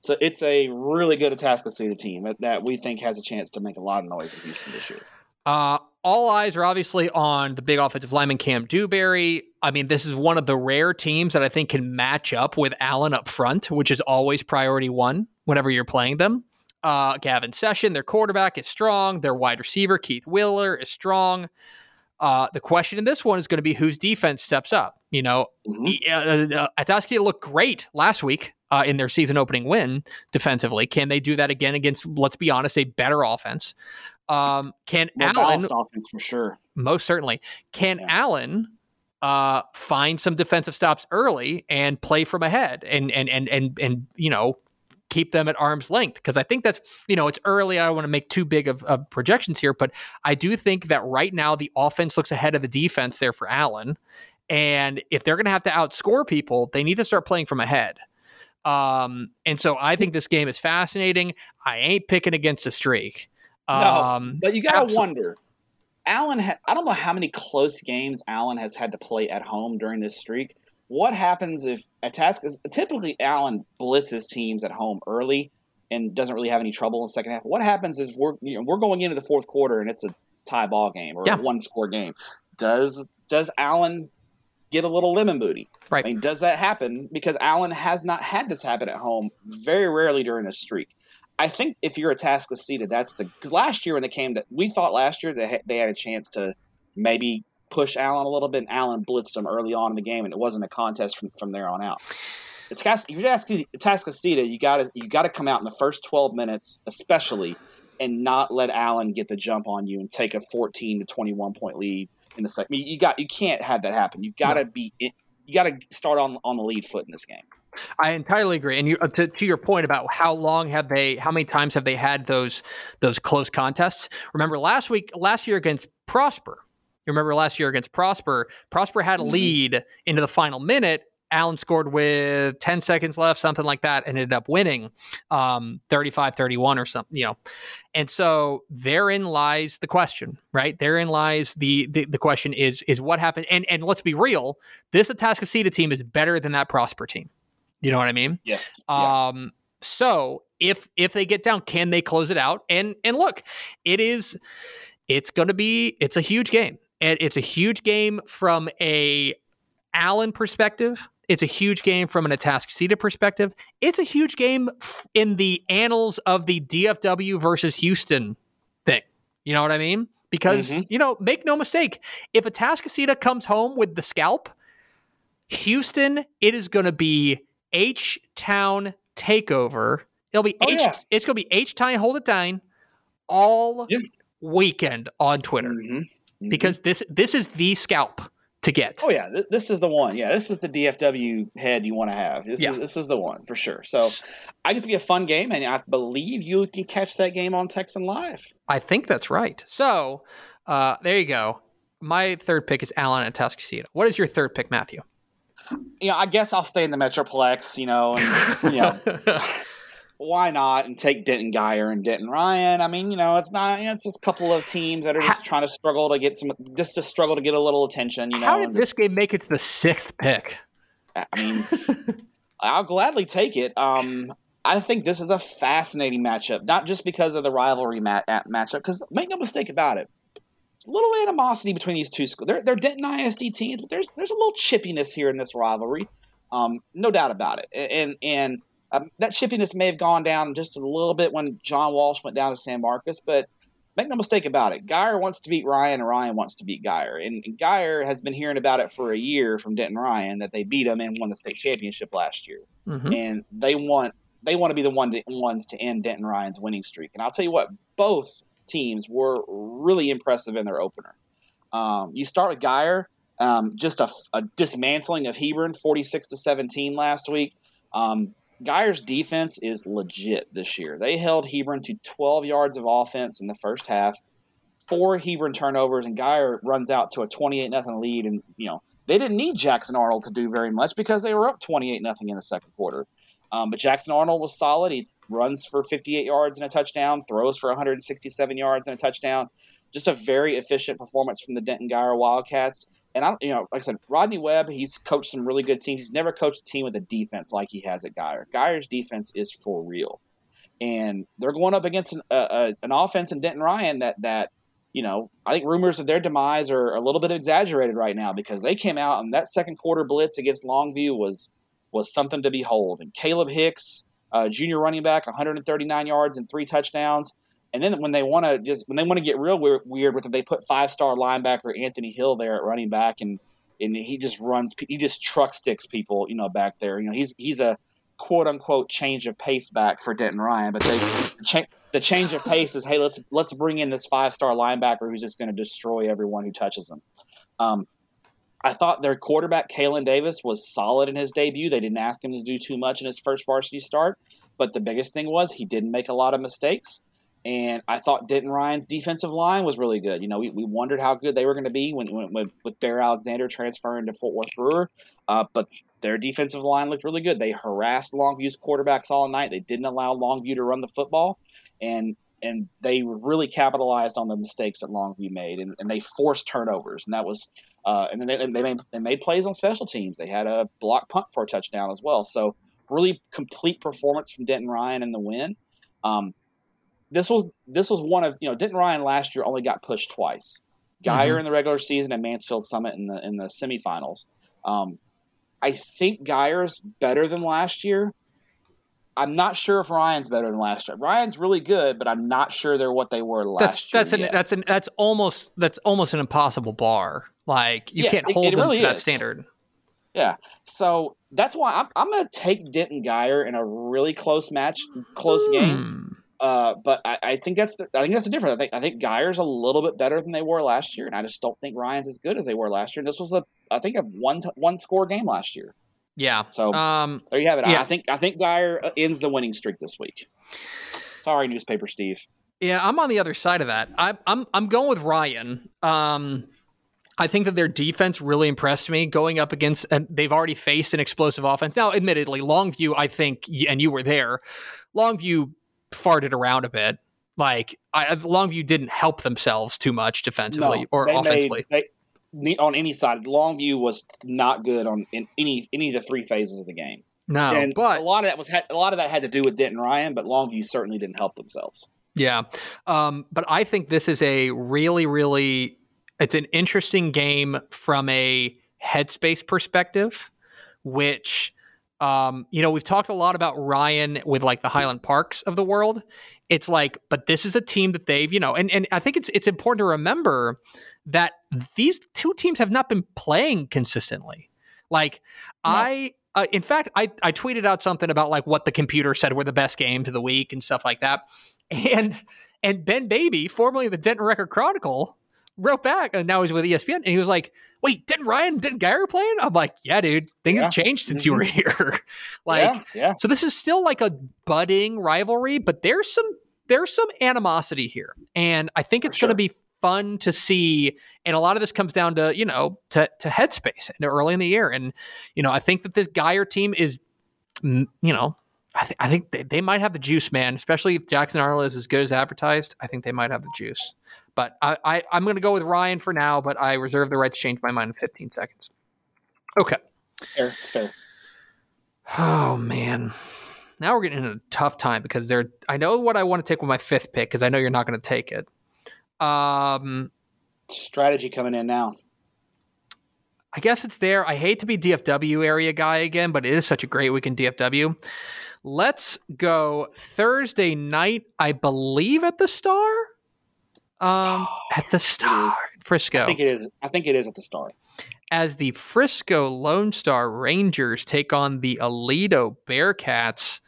Speaker 2: So it's a really good Atascocita team that we think has a chance to make a lot of noise in Houston this year.
Speaker 1: Uh, all eyes are obviously on the big offensive lineman Cam Dewberry. I mean, this is one of the rare teams that I think can match up with Allen up front, which is always priority one whenever you're playing them. Uh, Gavin Session, their quarterback, is strong. Their wide receiver, Keith Wheeler, is strong. Uh, the question in this one is going to be whose defense steps up. You know, mm-hmm. uh, uh, looked great last week uh, in their season opening win defensively. Can they do that again against, let's be honest, a better offense? Um, can More Allen
Speaker 2: offense for sure?
Speaker 1: Most certainly. Can yeah. Allen uh, find some defensive stops early and play from ahead and and and and and you know keep them at arm's length because I think that's you know it's early. I don't want to make too big of, of, projections here, but I do think that right now the offense looks ahead of the defense there for Allen, and if they're going to have to outscore people, they need to start playing from ahead. Um, and so I think this game is fascinating. I ain't picking against the streak.
Speaker 2: Um, no, but you gotta absolutely. wonder. Allen, ha- I don't know how many close games Allen has had to play at home during this streak. What happens if a task is typically Allen blitzes teams at home early and doesn't really have any trouble in the second half? What happens if we're you know, we're going into the fourth quarter and it's a tie ball game or yeah. a one score game? Does does Allen get a little lemon booty?
Speaker 1: Right.
Speaker 2: I mean, does that happen? Because Allen has not had this happen at home very rarely during this streak. I think if you're Atascocita, that's the because last year when they came to, we thought last year they they had a chance to maybe push Allen a little bit. and Allen blitzed them early on in the game, and it wasn't a contest from, from there on out. It's if you're asking Atascocita, you got to you got to come out in the first 12 minutes, especially, and not let Allen get the jump on you and take a 14 to 21 point lead in the second. I mean, you got you can't have that happen. You got to no. be you got to start on on the lead foot in this game.
Speaker 1: I entirely agree. And you, uh, to, to, your point about how long have they, how many times have they had those those close contests? Remember last week, last year against Prosper. You remember last year against Prosper? Prosper had a mm-hmm. lead into the final minute. Allen scored with 10 seconds left, something like that, and ended up winning um, 35 31 or something, you know. And so therein lies the question, right? Therein lies the, the, the question is is what happened. And and let's be real, this Atascocita team is better than that Prosper team. You know what I mean?
Speaker 2: Yes.
Speaker 1: Um, yeah. so if if they get down, can they close it out? And and look, it is it's going to be it's a huge game. And it's a huge game from a Allen perspective. It's a huge game from an Atascocita perspective. It's a huge game in the annals of the DFW versus Houston thing. You know what I mean? Because, mm-hmm. you know, make no mistake, if Atascocita comes home with the scalp, Houston, it is going to be H Town takeover. It'll be oh, H. Yeah. It's going to be H Town hold it down all yeah. weekend on Twitter mm-hmm. Because this this is the scalp to get.
Speaker 2: Oh yeah, this is the one. Yeah, this is the DFW head you want to have. This yeah. is this is the one for sure. So, I guess it'll be a fun game, and I believe you can catch that game on Texan Live.
Speaker 1: I think that's right. So, uh, there you go. My third pick is Allen and Atascocita. What is your third pick, Matthew?
Speaker 2: You know, I guess I'll stay in the Metroplex. You know, and you know. *laughs* why not and take Denton Guyer and Denton Ryan? I mean, you know, it's not. You know, it's just a couple of teams that are just trying to struggle to get some, just to struggle to get a little attention. You know,
Speaker 1: how did this game make it to the sixth pick?
Speaker 2: I mean, *laughs* I'll gladly take it. Um, I think this is a fascinating matchup, not just because of the rivalry mat- matchup. Because make no mistake about it, a little animosity between these two schools. They're, they're Denton ISD teams, but there's there's a little chippiness here in this rivalry. Um, no doubt about it. And and um, that chippiness may have gone down just a little bit when John Walsh went down to San Marcos, but make no mistake about it. Guyer wants to beat Ryan, and Ryan wants to beat Guyer. And, and Guyer has been hearing about it for a year from Denton Ryan that they beat him and won the state championship last year. Mm-hmm. And they want they want to be the one to, ones to end Denton Ryan's winning streak. And I'll tell you what, both teams were really impressive in their opener. Um, you start with Guyer, um, just a, a, dismantling of Hebron, forty-six to seventeen last week. Um, Guyer's defense is legit this year. They held Hebron to 12 yards of offense in the first half, four Hebron turnovers, and Guyer runs out to a 28 nothing lead. And you know they didn't need Jackson Arnold to do very much because they were up 28 nothing in the second quarter. Um, but Jackson Arnold was solid. He runs for 58 yards and a touchdown, throws for 167 yards and a touchdown. Just a very efficient performance from the Denton Guyer Wildcats. And I, you know, like I said, Rodney Webb, he's coached some really good teams. He's never coached a team with a defense like he has at Guyer. Guyer's defense is for real, and they're going up against an, an offense in Denton Ryan that that you know I think rumors of their demise are a little bit exaggerated right now because they came out and that second quarter blitz against Longview was was something to behold. And Caleb Hicks, uh, junior running back, 139 yards and three touchdowns. And then when they want to just when they want to get real weird, weird with it, they put five star linebacker Anthony Hill there at running back, and and he just runs, he just truck sticks people, you know, back there. You know, he's he's a quote unquote change of pace back for Denton Ryan, but they cha- the change of pace is hey let's let's bring in this five star linebacker who's just going to destroy everyone who touches him. Um, I thought their quarterback Kalen Davis was solid in his debut. They didn't ask him to do too much in his first varsity start, but the biggest thing was he didn't make a lot of mistakes And I thought Denton Ryan's defensive line was really good. You know, we, we wondered how good they were going to be when, when, when, with Bear Alexander transferring to Fort Worth Brewer. Uh, but their defensive line looked really good. They harassed Longview's quarterbacks all night. They didn't allow Longview to run the football. And and they really capitalized on the mistakes that Longview made, and, and they forced turnovers, and that was, uh, and then they, they, made, they made plays on special teams. They had a block punt for a touchdown as well. So really complete performance from Denton Ryan in the win. Um, this was this was one of you know Denton Ryan last year only got pushed twice. Guyer mm-hmm. in the regular season and Mansfield Summit in the in the semifinals. Um, I think Guyer's better than last year. I'm not sure if Ryan's better than last year. Ryan's really good, but I'm not sure they're what they were last
Speaker 1: that's,
Speaker 2: year.
Speaker 1: That's an,
Speaker 2: yet.
Speaker 1: that's an that's almost that's almost an impossible bar. Like you
Speaker 2: Yes,
Speaker 1: can't
Speaker 2: it-
Speaker 1: hold
Speaker 2: it
Speaker 1: them
Speaker 2: really
Speaker 1: to that
Speaker 2: is.
Speaker 1: standard.
Speaker 2: Yeah. So that's why I'm, I'm going to take Denton Guyer in a really close match, close game. Uh, but I, I think that's the, I think that's the difference. I think I think Guyer's a little bit better than they were last year, and I just don't think Ryan's as good as they were last year. And this was a I think a one t- one score game last year.
Speaker 1: Yeah.
Speaker 2: So
Speaker 1: Um.
Speaker 2: there you have it. I-
Speaker 1: yeah.
Speaker 2: I think I think Guyer uh, ends the winning streak this week. Sorry, newspaper Steve.
Speaker 1: Yeah, I'm on the other side of that. I, I'm I'm going with Ryan. Um, I think that their defense really impressed me going up against, and they've already faced an explosive offense. Now, admittedly, Longview, I think, and you were there, Longview farted around a bit. Like I, Longview didn't help themselves too much defensively or
Speaker 2: they
Speaker 1: offensively.
Speaker 2: Made, they, on any side, Longview was not good on in any any of the three phases of the game.
Speaker 1: no,
Speaker 2: and
Speaker 1: but
Speaker 2: a lot of that was a lot of that had to do with Denton Ryan, but Longview certainly didn't help themselves.
Speaker 1: Yeah. Um, but I think this is a really, really it's an interesting game from a headspace perspective, which um, you know, we've talked a lot about Ryan with like the Highland Parks of the world. It's like, but this is a team that they've, you know, and, and I think it's it's important to remember that these two teams have not been playing consistently. Like
Speaker 2: No.
Speaker 1: I uh, in fact, I, I tweeted out something about like what the computer said were the best games of the week and stuff like that. *laughs* And and Ben Baby, formerly the Denton Record Chronicle, wrote back, and now he's with ESPN, and he was like, "Wait, Denton Ryan, Denton Guyer playing?" I'm like, "Yeah, dude, things have changed since you were mm-hmm. here." *laughs* like,
Speaker 2: yeah, yeah,
Speaker 1: so this is still like a budding rivalry, but there's some there's some animosity here, and I think
Speaker 2: For
Speaker 1: it's going to be fun to see. And a lot of this comes down to you know to to headspace and early in the year, and you know I think that this Guyer team is, you know. I, th- I think they, they might have the juice, man. Especially if Jackson Arnold is as good as advertised. I think they might have the juice. But I, I, I'm going to go with Ryan for now. But I reserve the right to change my mind in 15 seconds. Okay.
Speaker 2: fair, it's fair.
Speaker 1: Oh man. Now we're getting in a tough time because they're I know what I want to take with my fifth pick because I know you're not going to take it. Um
Speaker 2: Strategy coming in now.
Speaker 1: I guess it's there. I hate to be DFW area guy again, but it is such a great week in DFW. Let's go Thursday night, I believe at the Star. Um
Speaker 2: Star.
Speaker 1: at the Star in Frisco.
Speaker 2: I think it is. I think it is at the start.
Speaker 1: as the Frisco Lone Star Rangers take on the Aledo Bearcats.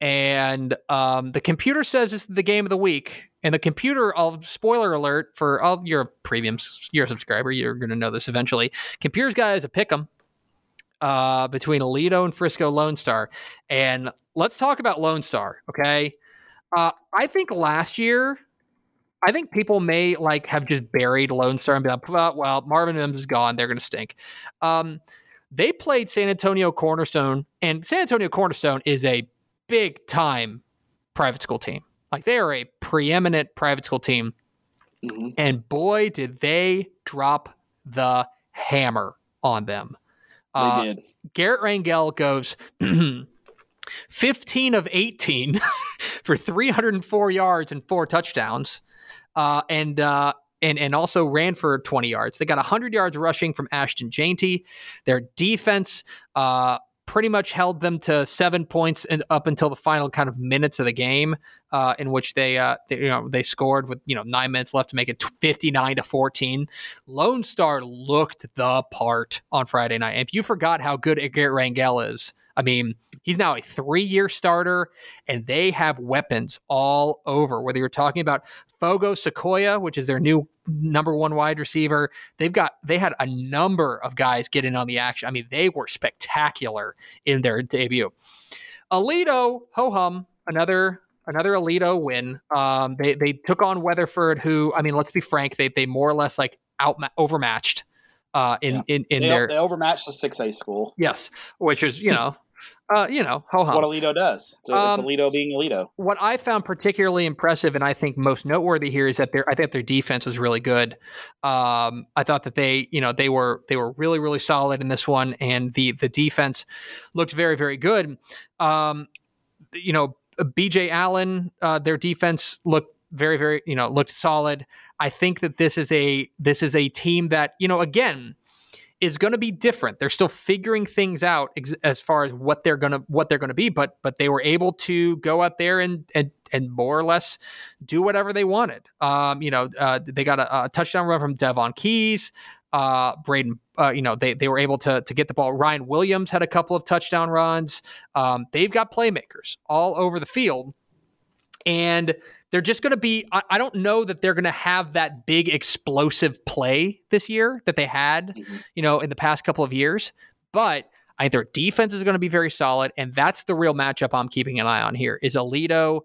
Speaker 1: And um, the computer says it's the game of the week. And the computer, I'll spoiler alert for all you're a premium, a subscriber, you're going to know this eventually. Computer's got it as a pick 'em uh, between Aledo and Frisco Lone Star. And let's talk about Lone Star, okay? Uh, I think last year, I think people may like have just buried Lone Star and be like, well, well Marvin Mims is gone. They're going to stink. Um, they played San Antonio Cornerstone, and San Antonio Cornerstone is a big time private school team. Like they are a preeminent private school team.
Speaker 2: hmm
Speaker 1: And boy, did they drop the hammer on them.
Speaker 2: They
Speaker 1: Uh,
Speaker 2: did.
Speaker 1: Garrett Rangel goes *clears throat* 15 of 18 *laughs* for 304 yards and four touchdowns. Uh, and, uh, and, and also ran for 20 yards. They got 100 yards rushing from Ashton Jainty. Their defense uh, pretty much held them to seven points up until the final kind of minutes of the game, uh, in which they, uh, they you know they scored with you know nine minutes left to make it 59 to 14. Lone Star looked the part on Friday night. And if you forgot how good Garrett Rangel is, I mean, he's now a three year starter, and they have weapons all over. Whether you're talking about Fogo Sequoia, which is their new number one wide receiver, they've got they had a number of guys get in on the action. I mean, they were spectacular in their debut. Aledo, ho hum, another another Aledo win. Um, they they took on Weatherford, who I mean, let's be frank, they they more or less like out overmatched. Uh, in, yeah. in in
Speaker 2: they,
Speaker 1: their
Speaker 2: they overmatched the six A school.
Speaker 1: Yes, which is you know uh, you know, ho
Speaker 2: What Aledo does. So um, it's Aledo being Aledo.
Speaker 1: What I found particularly impressive, and I think most noteworthy here, is that their I think their defense was really good. Um, I thought that they, you know, they were they were really really solid in this one, and the the defense looked very very good. Um, you know, B.J. Allen, uh, their defense looked very very you know looked solid. I think that this is a this is a team that you know again is going to be different. They're still figuring things out ex- as far as what they're going to what they're going to be, but but they were able to go out there and and and more or less do whatever they wanted. Um, you know, uh, they got a, a, touchdown run from Devon Keys. Uh, Braden, uh, you know, they they were able to to get the ball. Ryan Williams had a couple of touchdown runs. Um, they've got playmakers all over the field, and they're just going to be, I, I, don't know that they're going to have that big explosive play this year that they had, mm-hmm. you know, in the past couple of years. But I think their defense is going to be very solid. And that's the real matchup I'm keeping an eye on here is Aledo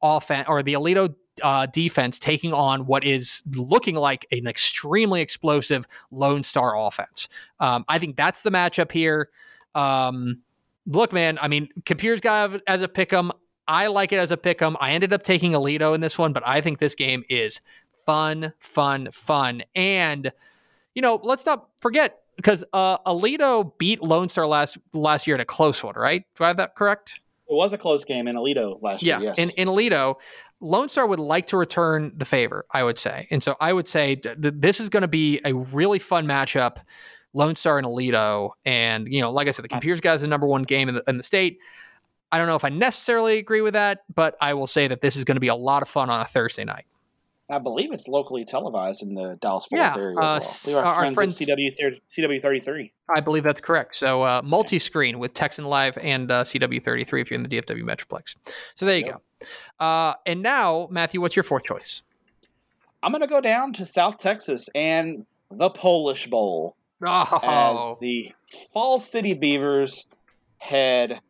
Speaker 1: offense or the Aledo uh, defense taking on what is looking like an extremely explosive Lone Star offense. Um, I think that's the matchup here. Um, look, man, I mean, Computers got as a pick 'em. I like it as a pick 'em. I ended up taking Aledo in this one, but I think this game is fun, fun, fun. And, you know, let's not forget because uh, Aledo beat Lone Star last last year in a close one, right? Do I have that correct?
Speaker 2: It was a close game in Aledo last
Speaker 1: yeah,
Speaker 2: year. Yes.
Speaker 1: In, in Aledo, Lone Star would like to return the favor, I would say. And so I would say th- this is going to be a really fun matchup. Lone Star and Aledo. And, you know, like I said, the Computers guys the number one game in the, in the state. I don't know if I necessarily agree with that, but I will say that this is going to be a lot of fun on a Thursday night.
Speaker 2: I believe it's locally televised in the Dallas Fort yeah, area as well. Uh, our, friends, friends CW CW thirty three.
Speaker 1: I believe that's correct. So uh, multi screen with Texan Live and uh, CW thirty three if you're in the DFW Metroplex. So there you yep. go. Uh, and now, Matthew, what's your fourth choice?
Speaker 2: I'm going to go down to South Texas and the Polish Bowl
Speaker 1: oh.
Speaker 2: as the Falls City Beavers head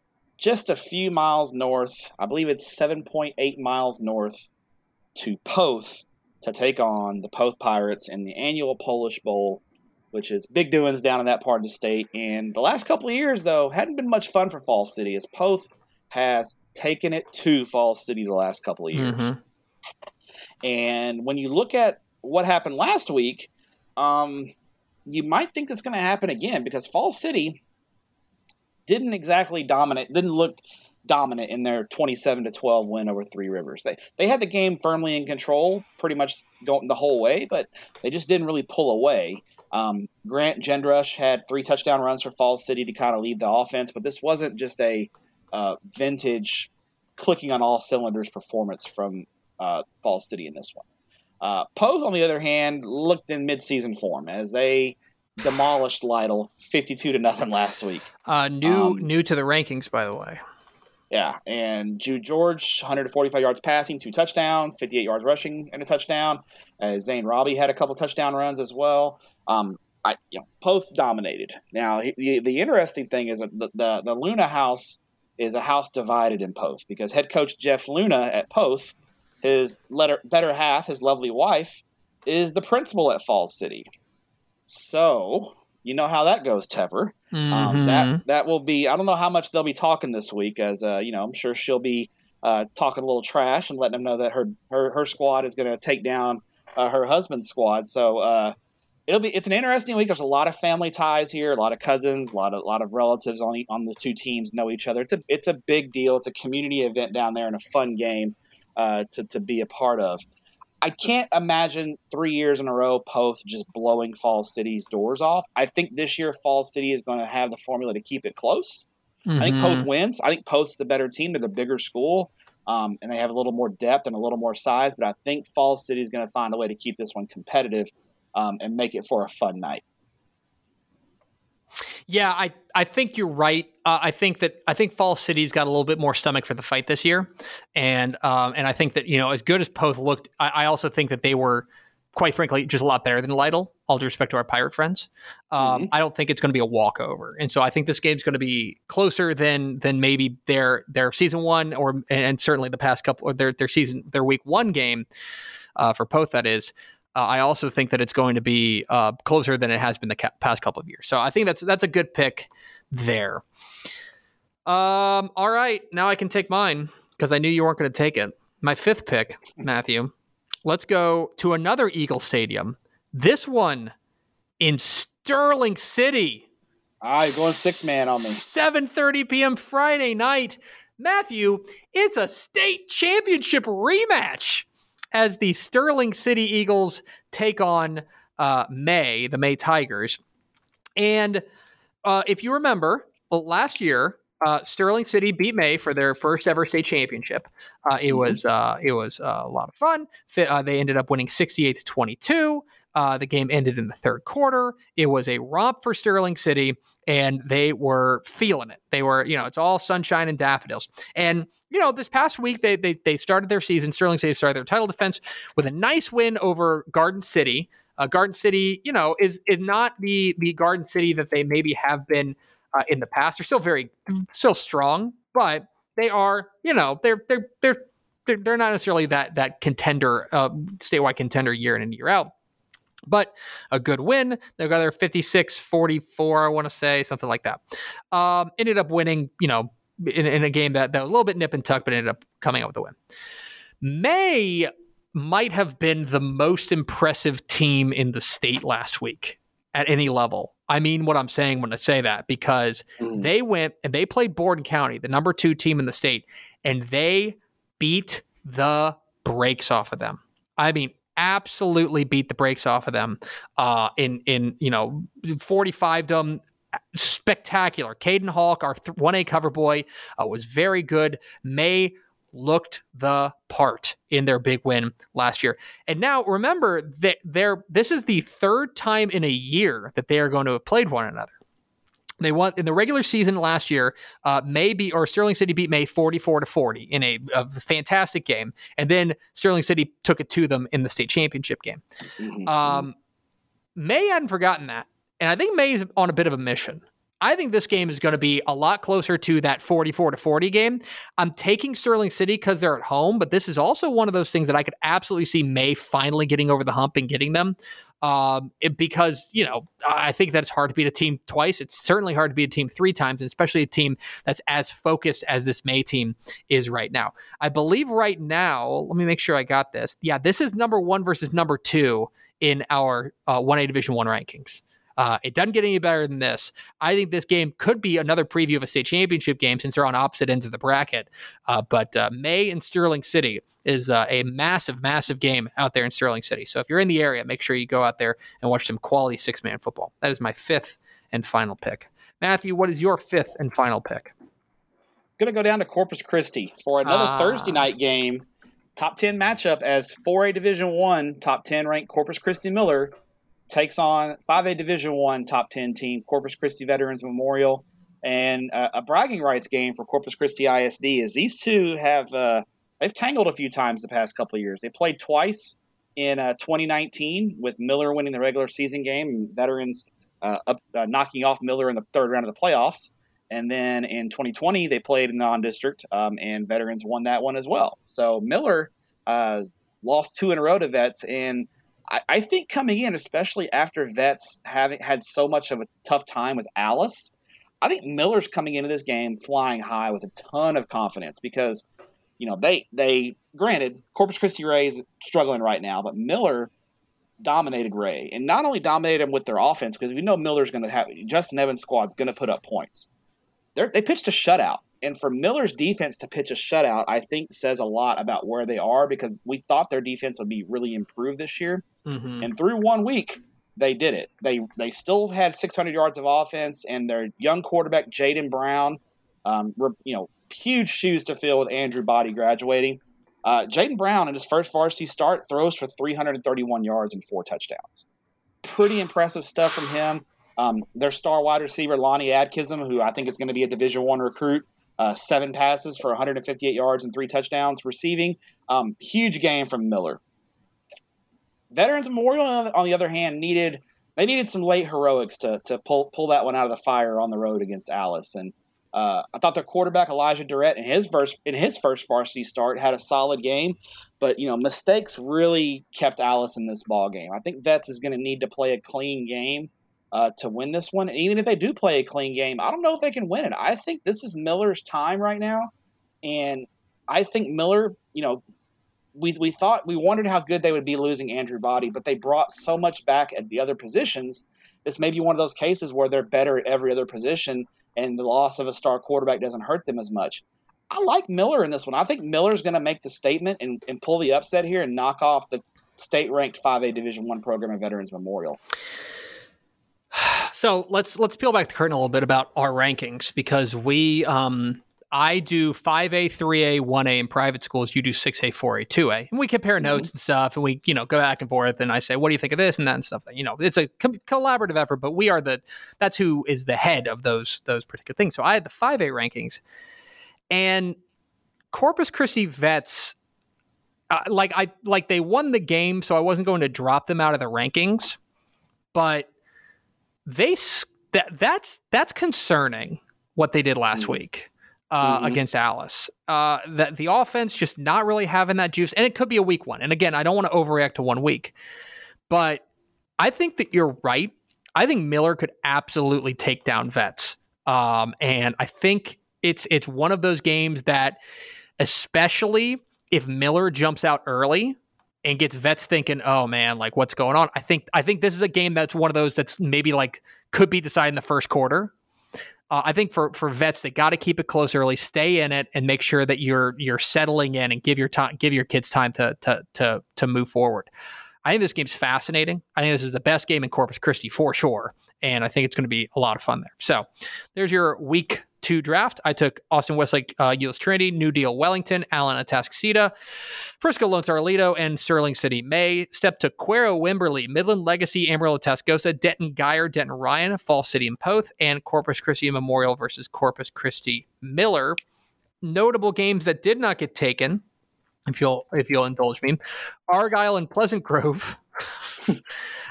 Speaker 2: just a few miles north. I believe it's 7.8 miles north to Poth to take on the Poth Pirates in the annual Polish Bowl, which is big doings down in that part of the state. And the last couple of years, though, hadn't been much fun for Falls City, as Poth has taken it to Falls City the last couple of years. Mm-hmm. And when you look at what happened last week, um, you might think that's going to happen again because Falls City didn't exactly dominate, didn't look dominant in their 27 to 12 win over Three Rivers. They they had the game firmly in control pretty much going the whole way, but they just didn't really pull away. Um, Grant Gendrush had three touchdown runs for Falls City to kind of lead the offense, but this wasn't just a uh, vintage clicking on all cylinders performance from uh, Falls City in this one. Uh, on the other hand, looked in midseason form as they demolished Lytle 52 to nothing last week.
Speaker 1: Uh, new um, new to the rankings, by the way.
Speaker 2: Yeah, and Jude George, 145 yards passing, two touchdowns, 58 yards rushing, and a touchdown. Uh, Zane Robbie had a couple touchdown runs as well. Um, I, you know, Poth dominated. Now, the, the interesting thing is that the, the, the Luna house is a house divided in Poth because head coach Jeff Luna at Poth, his letter, better half, his lovely wife, is the principal at Falls City. So you know how that goes, Tepper. Um, mm-hmm. Um, that that will be. I don't know how much they'll be talking this week, as uh, you know, I'm sure she'll be uh, talking a little trash and letting them know that her her, her squad is going to take down uh, her husband's squad. So uh, it'll be it's an interesting week. There's a lot of family ties here, a lot of cousins, a lot of a lot of relatives on on the two teams know each other. It's a it's a big deal. It's a community event down there and a fun game uh, to to be a part of. I can't imagine three years in a row Poth just blowing Fall City's doors off. I think this year Fall City is going to have the formula to keep it close. Mm-hmm. I think Poth mm-hmm. wins. I think Poth's the better team. They're the bigger school, um, and they have a little more depth and a little more size. But I think Fall City is going to find a way to keep this one competitive um, and make it for a fun night.
Speaker 1: Yeah, I, I think you're right. Uh, I think that I think Fall City's got a little bit more stomach for the fight this year, and um, and I think that you know as good as Poth looked, I, I also think that they were quite frankly, just a lot better than Lytle. All due respect to our pirate friends, um, mm-hmm. I don't think it's going to be a walkover, and so I think this game's going to be closer than than maybe their their season one or and certainly the past couple or their their season their week one game uh, for Poth. That is. Uh, I also think that it's going to be uh, closer than it has been the ca- past couple of years. So I think that's that's a good pick there. Um, all right, now I can take mine because I knew you weren't going to take it. My fifth pick, Matthew, Let's go to another Eagle Stadium. This one in Sterling City.
Speaker 2: Ah, you're going six man on me.
Speaker 1: 7:30 p.m. Friday night. Matthew, it's a state championship rematch as the Sterling City Eagles take on uh, May, the May Tigers. And uh, if you remember, well, last year uh, Sterling City beat May for their first ever state championship. Uh, it mm-hmm. was uh, it was uh, a lot of fun. Uh, they ended up winning 68 to 22. Uh, the game ended in the third quarter. It was a romp for Sterling City, and they were feeling it. They were, you know, it's all sunshine and daffodils. And you know, this past week they they, they started their season. Sterling City started their title defense with a nice win over Garden City. Garden City, you know, is is not the the Garden City that they maybe have been uh, in the past. They're still very, still strong, but they are, you know, they're they're they're they're, they're not necessarily that that contender, uh, statewide contender year in and year out. But a good win. They got their 56 44, I want to say, something like that. Um, ended up winning, you know, in, in a game that, that was a little bit nip and tuck, but ended up coming out with a win. May might have been the most impressive team in the state last week at any level. I mean what I'm saying when I say that because mm. they went and they played Borden County, the number two team in the state, and they beat the brakes off of them. I mean, absolutely beat the brakes off of them. Uh, in in you know, 45 them spectacular. Caden Hawk, our one A cover boy, uh, was very good. May looked the part in their big win last year. And now remember that they're this is the third time in a year that they are going to have played one another. They won in the regular season last year. Uh, May beat or Sterling City beat May forty-four to forty in a, a, fantastic game, and then Sterling City took it to them in the state championship game. Mm-hmm. Um, May hadn't forgotten that, and I think May is on a bit of a mission. I think this game is going to be a lot closer to that 44 to 40 game. I'm taking Sterling City because they're at home, but this is also one of those things that I could absolutely see May finally getting over the hump and getting them. Um, it, because, you know, I think that it's hard to beat a team twice. It's certainly hard to beat a team three times, and especially a team that's as focused as this May team is right now. I believe right now, let me make sure I got this. Yeah, this is number one versus number two in our uh, 1A Division 1 rankings. Uh, it doesn't get any better than this. I think this game could be another preview of a state championship game since they're on opposite ends of the bracket. Uh, but uh, May and Sterling City is uh, a massive, massive game out there in Sterling City. So if you're in the area, make sure you go out there and watch some quality six man football. That is my fifth and final pick. Matthew, what is your fifth and final pick?
Speaker 2: Going to go down to Corpus Christi for another ah. Thursday night game. Top 10 matchup as 4A Division 1 top 10 ranked Corpus Christi Miller takes on 5A Division One top 10 team Corpus Christi Veterans Memorial, and uh, a bragging rights game for Corpus Christi ISD. Is these two have uh, they've tangled a few times the past couple of years. They played twice in uh, 2019 with Miller winning the regular season game and Veterans uh, up, uh, knocking off Miller in the third round of the playoffs. And then in 2020, they played in non-district, um, and Veterans won that one as well. So Miller uh, lost two in a row to Vets, and I, I think coming in, especially after Vets having had so much of a tough time with Alice, I think Miller's coming into this game flying high with a ton of confidence because, you know, they they granted Corpus Christi Ray's struggling right now, but Miller dominated Ray and not only dominated him with their offense because we know Miller's going to have Justin Evans' squad's going to put up points. They're, they pitched a shutout and for Miller's defense to pitch a shutout, I think says a lot about where they are because we thought their defense would be really improved this year. Mm-hmm. And through one week, they did it. They they still had 600 yards of offense, and their young quarterback Jaden Brown, um, you know, huge shoes to fill with Andrew Body graduating. Uh, Jaden Brown in his first varsity start throws for 331 yards and four touchdowns. Pretty impressive stuff from him. Um, their star wide receiver Lonnie Adkism, who I think is going to be a Division One recruit, uh, seven passes for 158 yards and three touchdowns receiving. Um, huge game from Miller. Veterans Memorial, on the other hand, needed they needed some late heroics to to pull pull that one out of the fire on the road against Alice. And uh, I thought their quarterback Elijah Durrett in his first in his first varsity start had a solid game, but you know mistakes really kept Alice in this ball game. I think Vets is going to need to play a clean game uh, to win this one. And even if they do play a clean game, I don't know if they can win it. I think this is Miller's time right now, and I think Miller, you know, we we thought we wondered how good they would be losing Andrew Body, but they brought so much back at the other positions. This may be one of those cases where they're better at every other position, and the loss of a star quarterback doesn't hurt them as much. I like Miller in this one. I think Miller's going to make the statement and, and pull the upset here and knock off the state-ranked 5A Division One program at Veterans Memorial. *sighs*
Speaker 1: So let's let's peel back the curtain a little bit about our rankings because we um, I do 5A, 3A, 1A in private schools. You do 6A, 4A, 2A. And we compare mm-hmm. notes and stuff and we, you know, go back and forth. And I say, what do you think of this and that and stuff? You know, it's a com- collaborative effort, but we are the, that's who is the head of those, those particular things. So I had the 5A rankings and Corpus Christi vets, uh, like I, like they won the game. So I wasn't going to drop them out of the rankings, but they, that, that's, that's concerning what they did last mm-hmm. week uh, mm-hmm. against Alice. Uh, that the offense just not really having that juice, and it could be a weak one. And again, I don't want to overreact to one week, but I think that you're right. I think Miller could absolutely take down Vets, um, and I think it's it's one of those games that, especially if Miller jumps out early and gets Vets thinking, "Oh man, like what's going on?" I think I think this is a game that's one of those that's maybe like could be decided in the first quarter uh, I think for for vets, they got to keep it close early, stay in it, and make sure that you're you're settling in and give your time, give your kids time to to to to move forward. I think this game's fascinating. I think this is the best game in Corpus Christi for sure, and I think it's going to be a lot of fun there. So, there's your week two draft. I took Austin Westlake, uh, Euless Trinity, New Deal Wellington, Allen Atascocita, Frisco Lone Star Aledo, and Sterling City May. Stepp to Cuero Wimberley, Midland Legacy, Amarillo Tascosa, Denton Guyer, Denton Ryan, Fall City and Poth, and Corpus Christi Memorial versus Corpus Christi Miller. Notable games that did not get taken, if you'll if you'll indulge me, Argyle and Pleasant Grove. *laughs*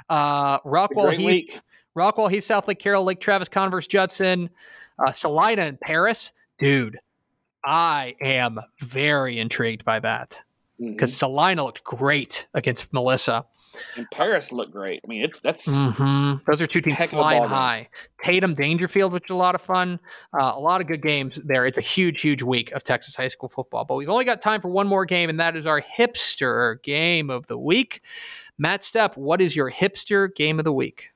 Speaker 1: uh, Rockwall Heath. Rockwall Heath, Southlake Carroll, Lake Travis, Converse, Judson, uh, Celina in Paris, dude, I am very intrigued by that because mm-hmm. Celina looked great against Melissa.
Speaker 2: And Paris looked great. I mean, it's that's
Speaker 1: mm-hmm. those are two teams flying high. Tatum Daingerfield, which is a lot of fun. Uh, a lot of good games there. It's a huge, huge week of Texas high school football. But we've only got time for one more game, and that is our hipster game of the week. Matt Stepp, what is your hipster game of the week?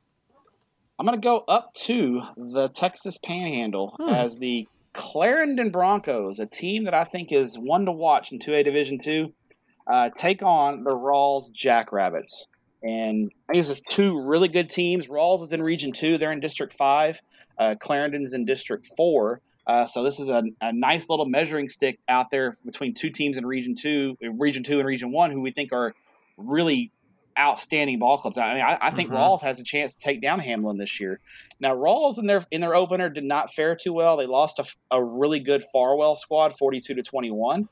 Speaker 2: I'm going to go up to the Texas Panhandle hmm. as the Clarendon Broncos, a team that I think is one to watch in 2A Division Two, uh, take on the Ralls Jackrabbits. And I guess it's two really good teams. Ralls is in Region Two; they're in District Five. Uh, Clarendon's in District Four. Uh, so this is a, a, nice little measuring stick out there between two teams in Region Two, Region Two and Region One, who we think are really outstanding ball clubs. I mean, I, I think mm-hmm. Ralls has a chance to take down Hamlin this year. Now, Ralls in their in their opener did not fare too well. They lost a, a really good Farwell squad, forty two to twenty one.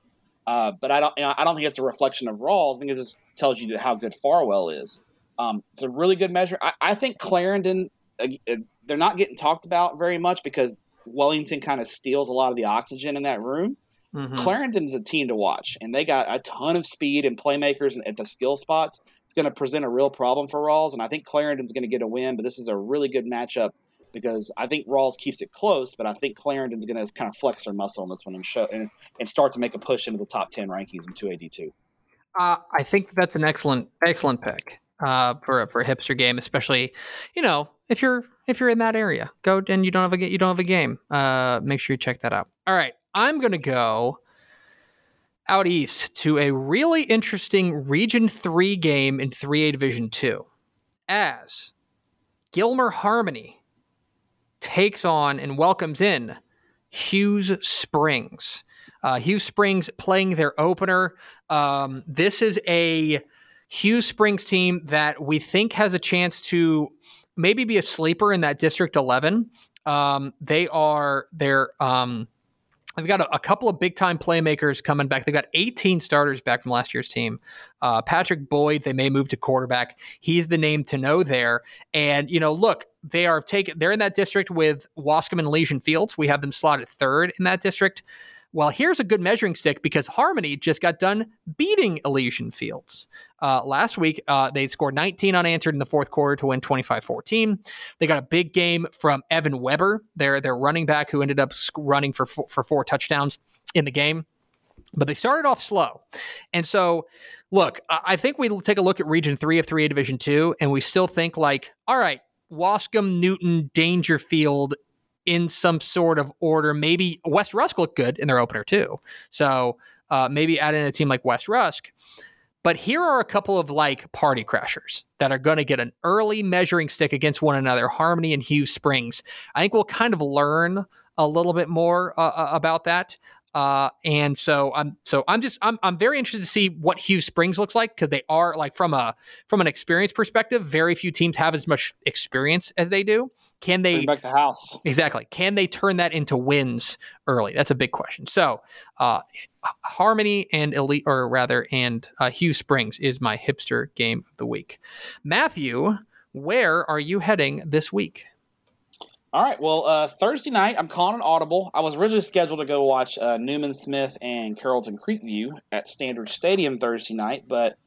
Speaker 2: Uh, but I don't you know, I don't think it's a reflection of Ralls. I think it just tells you how good Farwell is. Um, it's a really good measure. I, I think Clarendon uh, uh they're not getting talked about very much because Wellington kind of steals a lot of the oxygen in that room. Mm-hmm. Clarendon is a team to watch, and they got a ton of speed and playmakers at the skill spots it's going to present a real problem for Ralls, and I think Clarendon's going to get a win. But this is a really good matchup because I think Ralls keeps it close, but I think Clarendon's going to kind of flex their muscle in this one and show and, and start to make a push into the top ten rankings in two AD two.
Speaker 1: Uh, I think that's an excellent excellent pick uh, for for a hipster game, especially you know if you're if you're in that area, go and you don't have a you don't have a game. Uh, make sure you check that out. All right, I'm gonna go out east to a really interesting Region 3 game in 3A Division 2 as Gilmer Harmony takes on and welcomes in Hughes Springs. Uh, Hughes Springs playing their opener. Um, this is a Hughes Springs team that we think has a chance to maybe be a sleeper in that District 11. Um, they are they're um, They've got a, a, couple of big time playmakers coming back. They've got 18 starters back from last year's team. Uh, Patrick Boyd, they may move to quarterback. He's the name to know there. And, you know, look, they are taking, they're in that district with Waskom and Elysian Fields. We have them slotted third in that district. Well, here's a good measuring stick because Harmony just got done beating Elysian Fields. Uh, last week, uh, they scored 19 unanswered in the fourth quarter to win 25 14. They got a big game from Evan Weber, their, their running back, who ended up running for, for four touchdowns in the game. But they started off slow. And so, look, I think we take a look at Region 3 of 3A Division 2, and we still think, like, all right, Waskom, Newton, Daingerfield in some sort of order. Maybe West Rusk looked good in their opener too. So uh, maybe add in a team like West Rusk. But here are a couple of like party crashers that are going to get an early measuring stick against one another Harmony and Hughes Springs. I think we'll kind of learn a little bit more uh, uh about that. Uh, and so I'm so I'm just I'm I'm very interested to see what Hughes Springs looks like because they are like from a from an experience perspective, very few teams have as much experience as they do. Can they
Speaker 2: Bring back the house
Speaker 1: exactly? Can they turn that into wins early? That's a big question. So, uh, Harmony and Elite, or rather, and uh, Hughes Springs is my hipster game of the week. Matthew, where are you heading this week?
Speaker 2: All right. Well, uh, Thursday night, I'm calling an audible. I was originally scheduled to go watch uh, Newman Smith and Carrollton Creekview at Standridge Stadium Thursday night, but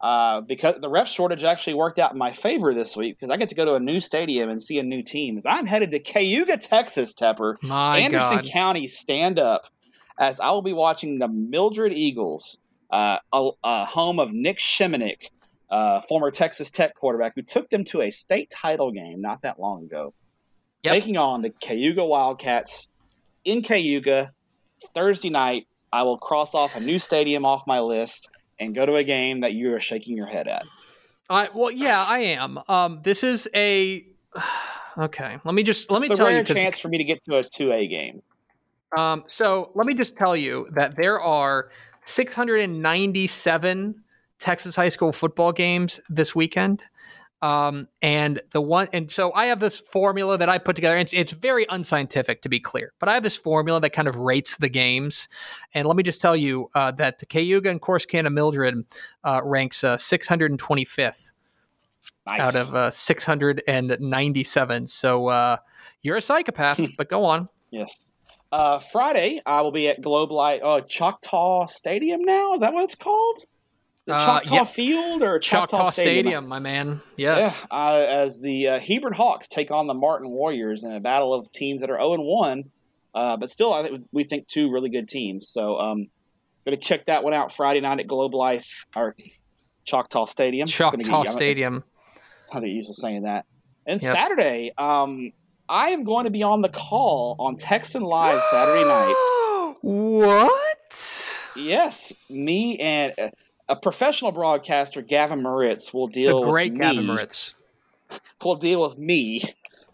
Speaker 2: uh, because the ref shortage actually worked out in my favor this week because I get to go to a new stadium and see a new team. As I'm headed to Cayuga, Texas, Tepper,
Speaker 1: my
Speaker 2: Anderson
Speaker 1: God.
Speaker 2: County stand up, as I will be watching the Mildred Eagles, uh, a, a home of Nic Shimonek, uh, former Texas Tech quarterback, who took them to a state title game not that long ago yep. taking on the Cayuga Wildcats in Cayuga Thursday night. I will cross off a new stadium off my list and go to a game that you are shaking your head at.
Speaker 1: I well, yeah, I am. Um, this is a *sighs* okay. Let me just let me
Speaker 2: it's
Speaker 1: tell
Speaker 2: a rare
Speaker 1: you.
Speaker 2: chance for me to get to a two A game.
Speaker 1: Um, so let me just tell you that there are 697 Texas high school football games this weekend. Um, and the one, and so I have this formula that I put together. It's, it's very unscientific, to be clear, but I have this formula that kind of rates the games. And let me just tell you uh, that the Cayuga and Course Corsicana Mildred uh, ranks uh, 625th nice. out of uh, 697. So uh, you're a psychopath, *laughs* but go on.
Speaker 2: Yes. Uh, Friday, I will be at Globe Life uh, Choctaw Stadium now. Is that what it's called? The uh, Choctaw uh, yep. Field or Choctaw,
Speaker 1: Choctaw
Speaker 2: Stadium.
Speaker 1: Stadium. my man. Yes.
Speaker 2: Yeah, uh, as the uh, Hebron Hawks take on the Martin Warriors in a battle of teams that are 0 and 1, uh, but still, I think we think two really good teams. So, um, going to check that one out Friday night at Globe Life or Choctaw Stadium.
Speaker 1: Choctaw get, Stadium.
Speaker 2: How they used to saying that. And yep. Saturday, um, I am going to be on the call on Texan Live Saturday night. *gasps*
Speaker 1: what?
Speaker 2: Yes, me and uh, a professional broadcaster, Gavin Moritz, will deal
Speaker 1: the great
Speaker 2: with
Speaker 1: Gavin
Speaker 2: me,
Speaker 1: Moritz.
Speaker 2: Will deal with me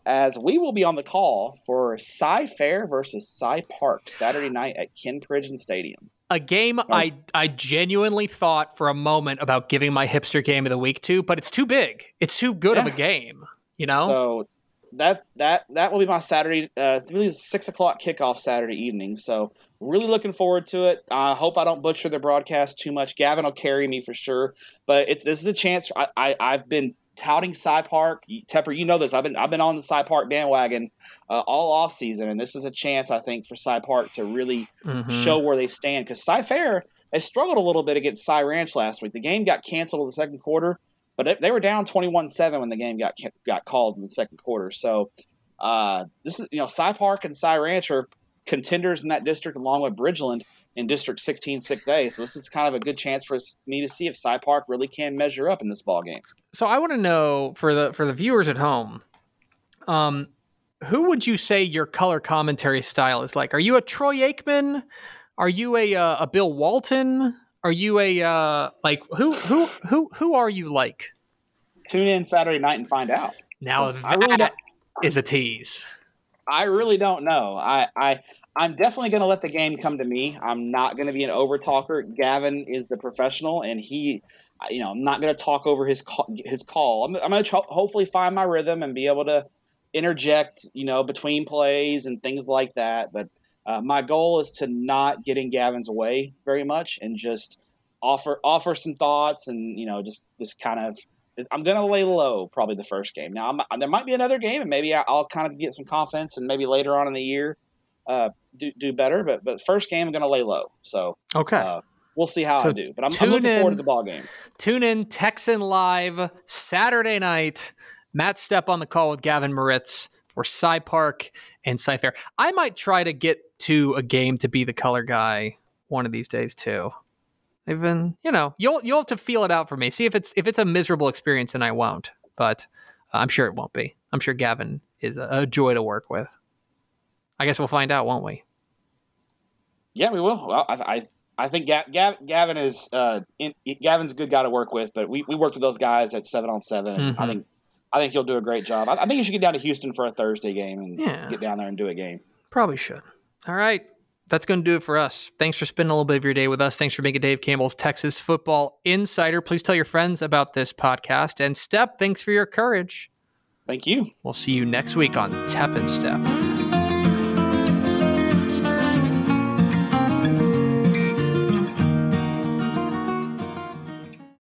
Speaker 2: as we will be on the call for Cy Fair versus Cy Park Saturday night at Ken Pridgeon Stadium.
Speaker 1: A game I I genuinely thought for a moment about giving my hipster game of the week to, but it's too big. It's too good yeah. of a game. You know.
Speaker 2: So that that that will be my Saturday. Uh, really, six o'clock kickoff Saturday evening. So really looking forward to it. I hope I don't butcher the broadcast too much. Gavin will carry me for sure. But it's this is a chance. I, I I've been touting Cy Park. Tepper, you know this. I've been I've been on the Cy Park bandwagon uh, all off season, and this is a chance I think for Cy Park to really mm-hmm. show where they stand because Cy Fair they struggled a little bit against Cy Ranch last week. The game got canceled in the second quarter, but they were down 21-7 when the game got got called in the second quarter. So uh, this is you know Cy Park and Cy Ranch are contenders in that district along with Bridgeland in District 16 6A. So this is kind of a good chance for me to see if Cy Park really can measure up in this ball game.
Speaker 1: So I want to know for the for the viewers at home, um, who would you say your color commentary style is like? Are you a Troy Aikman? Are you a uh, a Bill Walton? Are you a uh, like who who who who are you like?
Speaker 2: Tune in Saturday night and find out.
Speaker 1: Now that I really is a tease.
Speaker 2: I really don't know. I, I I'm definitely going to let the game come to me. I'm not going to be an over talker. Gavin is the professional, and he, you know, I'm not going to talk over his call, his call. I'm, I'm going to hopefully find my rhythm and be able to interject, you know, between plays and things like that. But Uh, my goal is to not get in Gavin's way very much and just offer offer some thoughts and you know just just kind of I'm going to lay low probably the first game. Now I'm, there might be another game and maybe I'll kind of get some confidence and maybe later on in the year uh, do do better. But but first game I'm going to lay low. So
Speaker 1: okay.
Speaker 2: Uh, we'll see how so I do. But I'm, I'm looking in, forward to the ball game.
Speaker 1: Tune in Texan Live Saturday night. Matt Stepp on the call with Gavin Moritz for Cy Park and Cy Fair. I might try to get to a game to be the color guy one of these days too. Even you know you'll you'll have to feel it out for me. See if it's if it's a miserable experience, and I won't. But I'm sure it won't be. I'm sure Gavin is a, a joy to work with. I guess we'll find out, won't we?
Speaker 2: Yeah, we will. Well, I, I I think Gavin is uh, in, Gavin's a good guy to work with, but we, we worked with those guys at seven on 7 mm-hmm. I think I think he'll do a great job. I, I, think you should get down to Houston for a Thursday game and yeah. get down there and do a game.
Speaker 1: Probably should. All right, that's going to do it for us. Thanks for spending a little bit of your day with us. Thanks for making Dave Campbell's Texas Football Insider. Please tell your friends about this podcast. And Stepp, thanks for your courage.
Speaker 2: Thank you.
Speaker 1: We'll see you next week on Tep and Step.